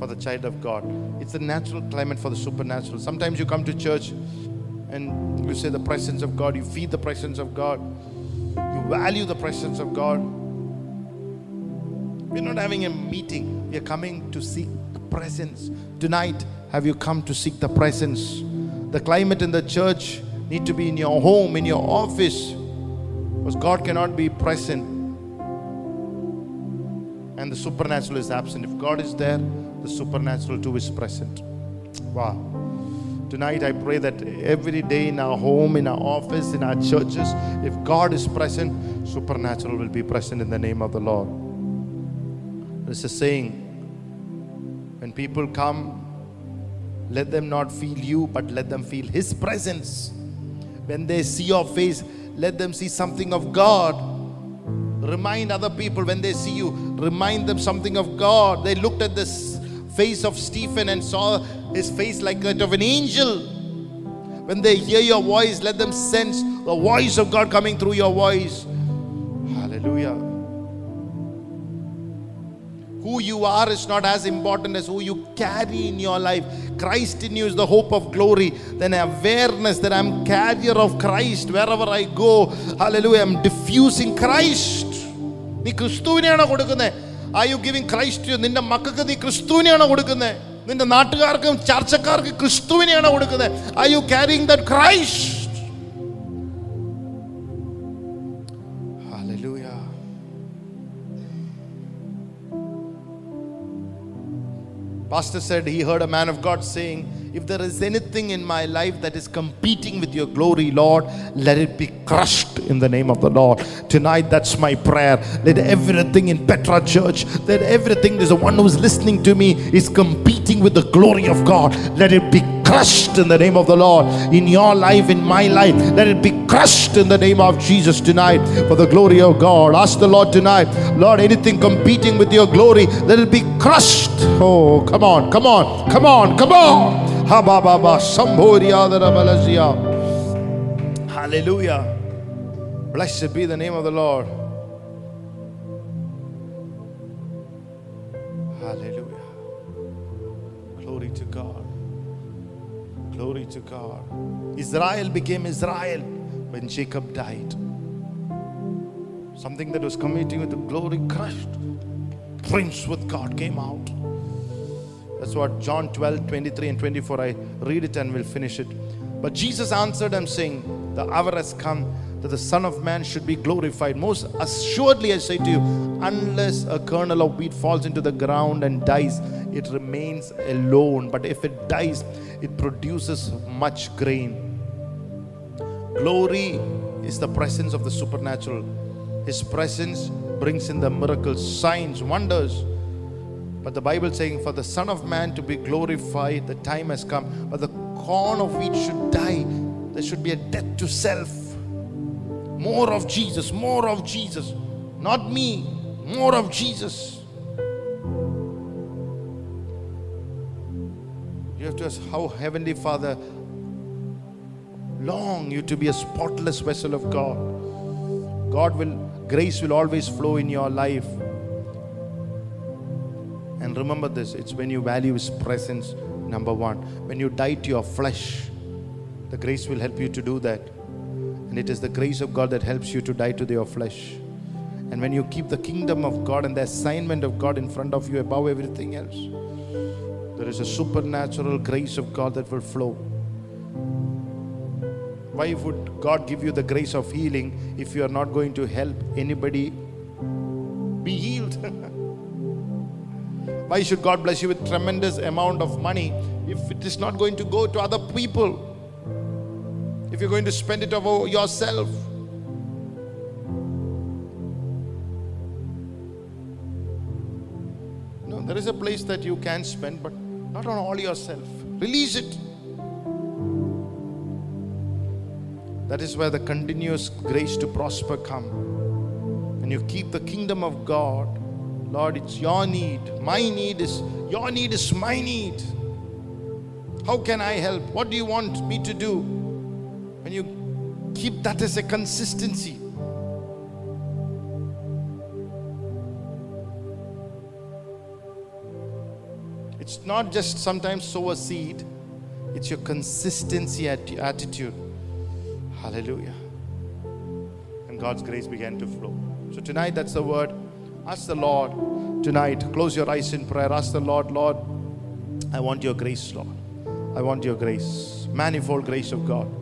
for the child of God. It's the natural climate for the supernatural. Sometimes you come to church and you say the presence of God, you feed the presence of God, you value the presence of God. We're not having a meeting, we are coming to seek presence. Tonight, have you come to seek the presence? The climate in the church need to be in your home, in your office, because God cannot be present and the supernatural is absent. If God is there, the supernatural too is present. Wow. Tonight, I pray that every day in our home, in our office, in our churches, if God is present, supernatural will be present in the name of the Lord. There's a saying when people come, let them not feel you, but let them feel His presence. When they see your face, let them see something of God. Remind other people when they see you, remind them something of God. They looked at this face of Stephen and saw his face like that of an angel. When they hear your voice, let them sense the voice of God coming through your voice. Hallelujah. Who you are is not as important as who you carry in your life. Christ in you is the hope of glory. Then awareness that I'm carrier of Christ wherever I go. Hallelujah. I'm diffusing Christ. നീ ക്രിസ്തുവിനെയാണോ കൊടുക്കുന്നത് are you giving Christ നിന്റെ മക്കൾക്ക് നീ ക്രിസ്തുവിനെയാണോ കൊടുക്കുന്നത് നിന്റെ നാട്ടുകാർക്കും ചർച്ചക്കാർക്ക് ക്രിസ്തുവിനെയാണോ കൊടുക്കുന്നത് are you carrying the Christ Pastor said he heard a man of God saying, If there is anything in my life that is competing with your glory, Lord, let it be crushed in the name of the Lord. Tonight, that's my prayer. Let everything in Petra Church, that everything, there's a one who's listening to me, is competing with the glory of God. Let it be crushed in the name of the Lord. In your life, in my life, let it be crushed in the name of Jesus tonight for the glory of God. Ask the Lord tonight, Lord, anything competing with your glory, let it be crushed. Oh, come on, come on, come on, come on. Hallelujah. Blessed be the name of the Lord. Hallelujah. Glory to God. Glory to God. Israel became Israel when Jacob died. Something that was competing with the glory crushed. Prince with God came out. That's what John 12, 23 and 24. I read it and we'll finish it. But Jesus answered them, saying, The hour has come that the Son of Man should be glorified. Most assuredly, I say to you, unless a kernel of wheat falls into the ground and dies, it remains alone. But if it dies, it produces much grain. Glory is the presence of the supernatural. His presence brings in the miracles, signs, wonders. But the Bible saying, for the Son of Man to be glorified, the time has come. But the corn of wheat should die. There should be a death to self. More of Jesus, more of Jesus. Not me, more of Jesus. You have to ask how Heavenly Father long you to be a spotless vessel of God. God will, grace will always flow in your life. And remember this it's when you value His presence, number one. When you die to your flesh, the grace will help you to do that. And it is the grace of God that helps you to die to your flesh. And when you keep the kingdom of God and the assignment of God in front of you above everything else, there is a supernatural grace of God that will flow. Why would God give you the grace of healing if you are not going to help anybody be healed? (laughs) Why should God bless you with tremendous amount of money if it is not going to go to other people? If you're going to spend it over yourself? No, there is a place that you can spend, but not on all yourself. Release it. That is where the continuous grace to prosper come. And you keep the kingdom of God. Lord, it's your need. My need is your need is my need. How can I help? What do you want me to do? When you keep that as a consistency. It's not just sometimes sow a seed, it's your consistency at your attitude. Hallelujah. And God's grace began to flow. So tonight, that's the word. Ask the Lord tonight. Close your eyes in prayer. Ask the Lord, Lord, I want your grace, Lord. I want your grace. Manifold grace of God.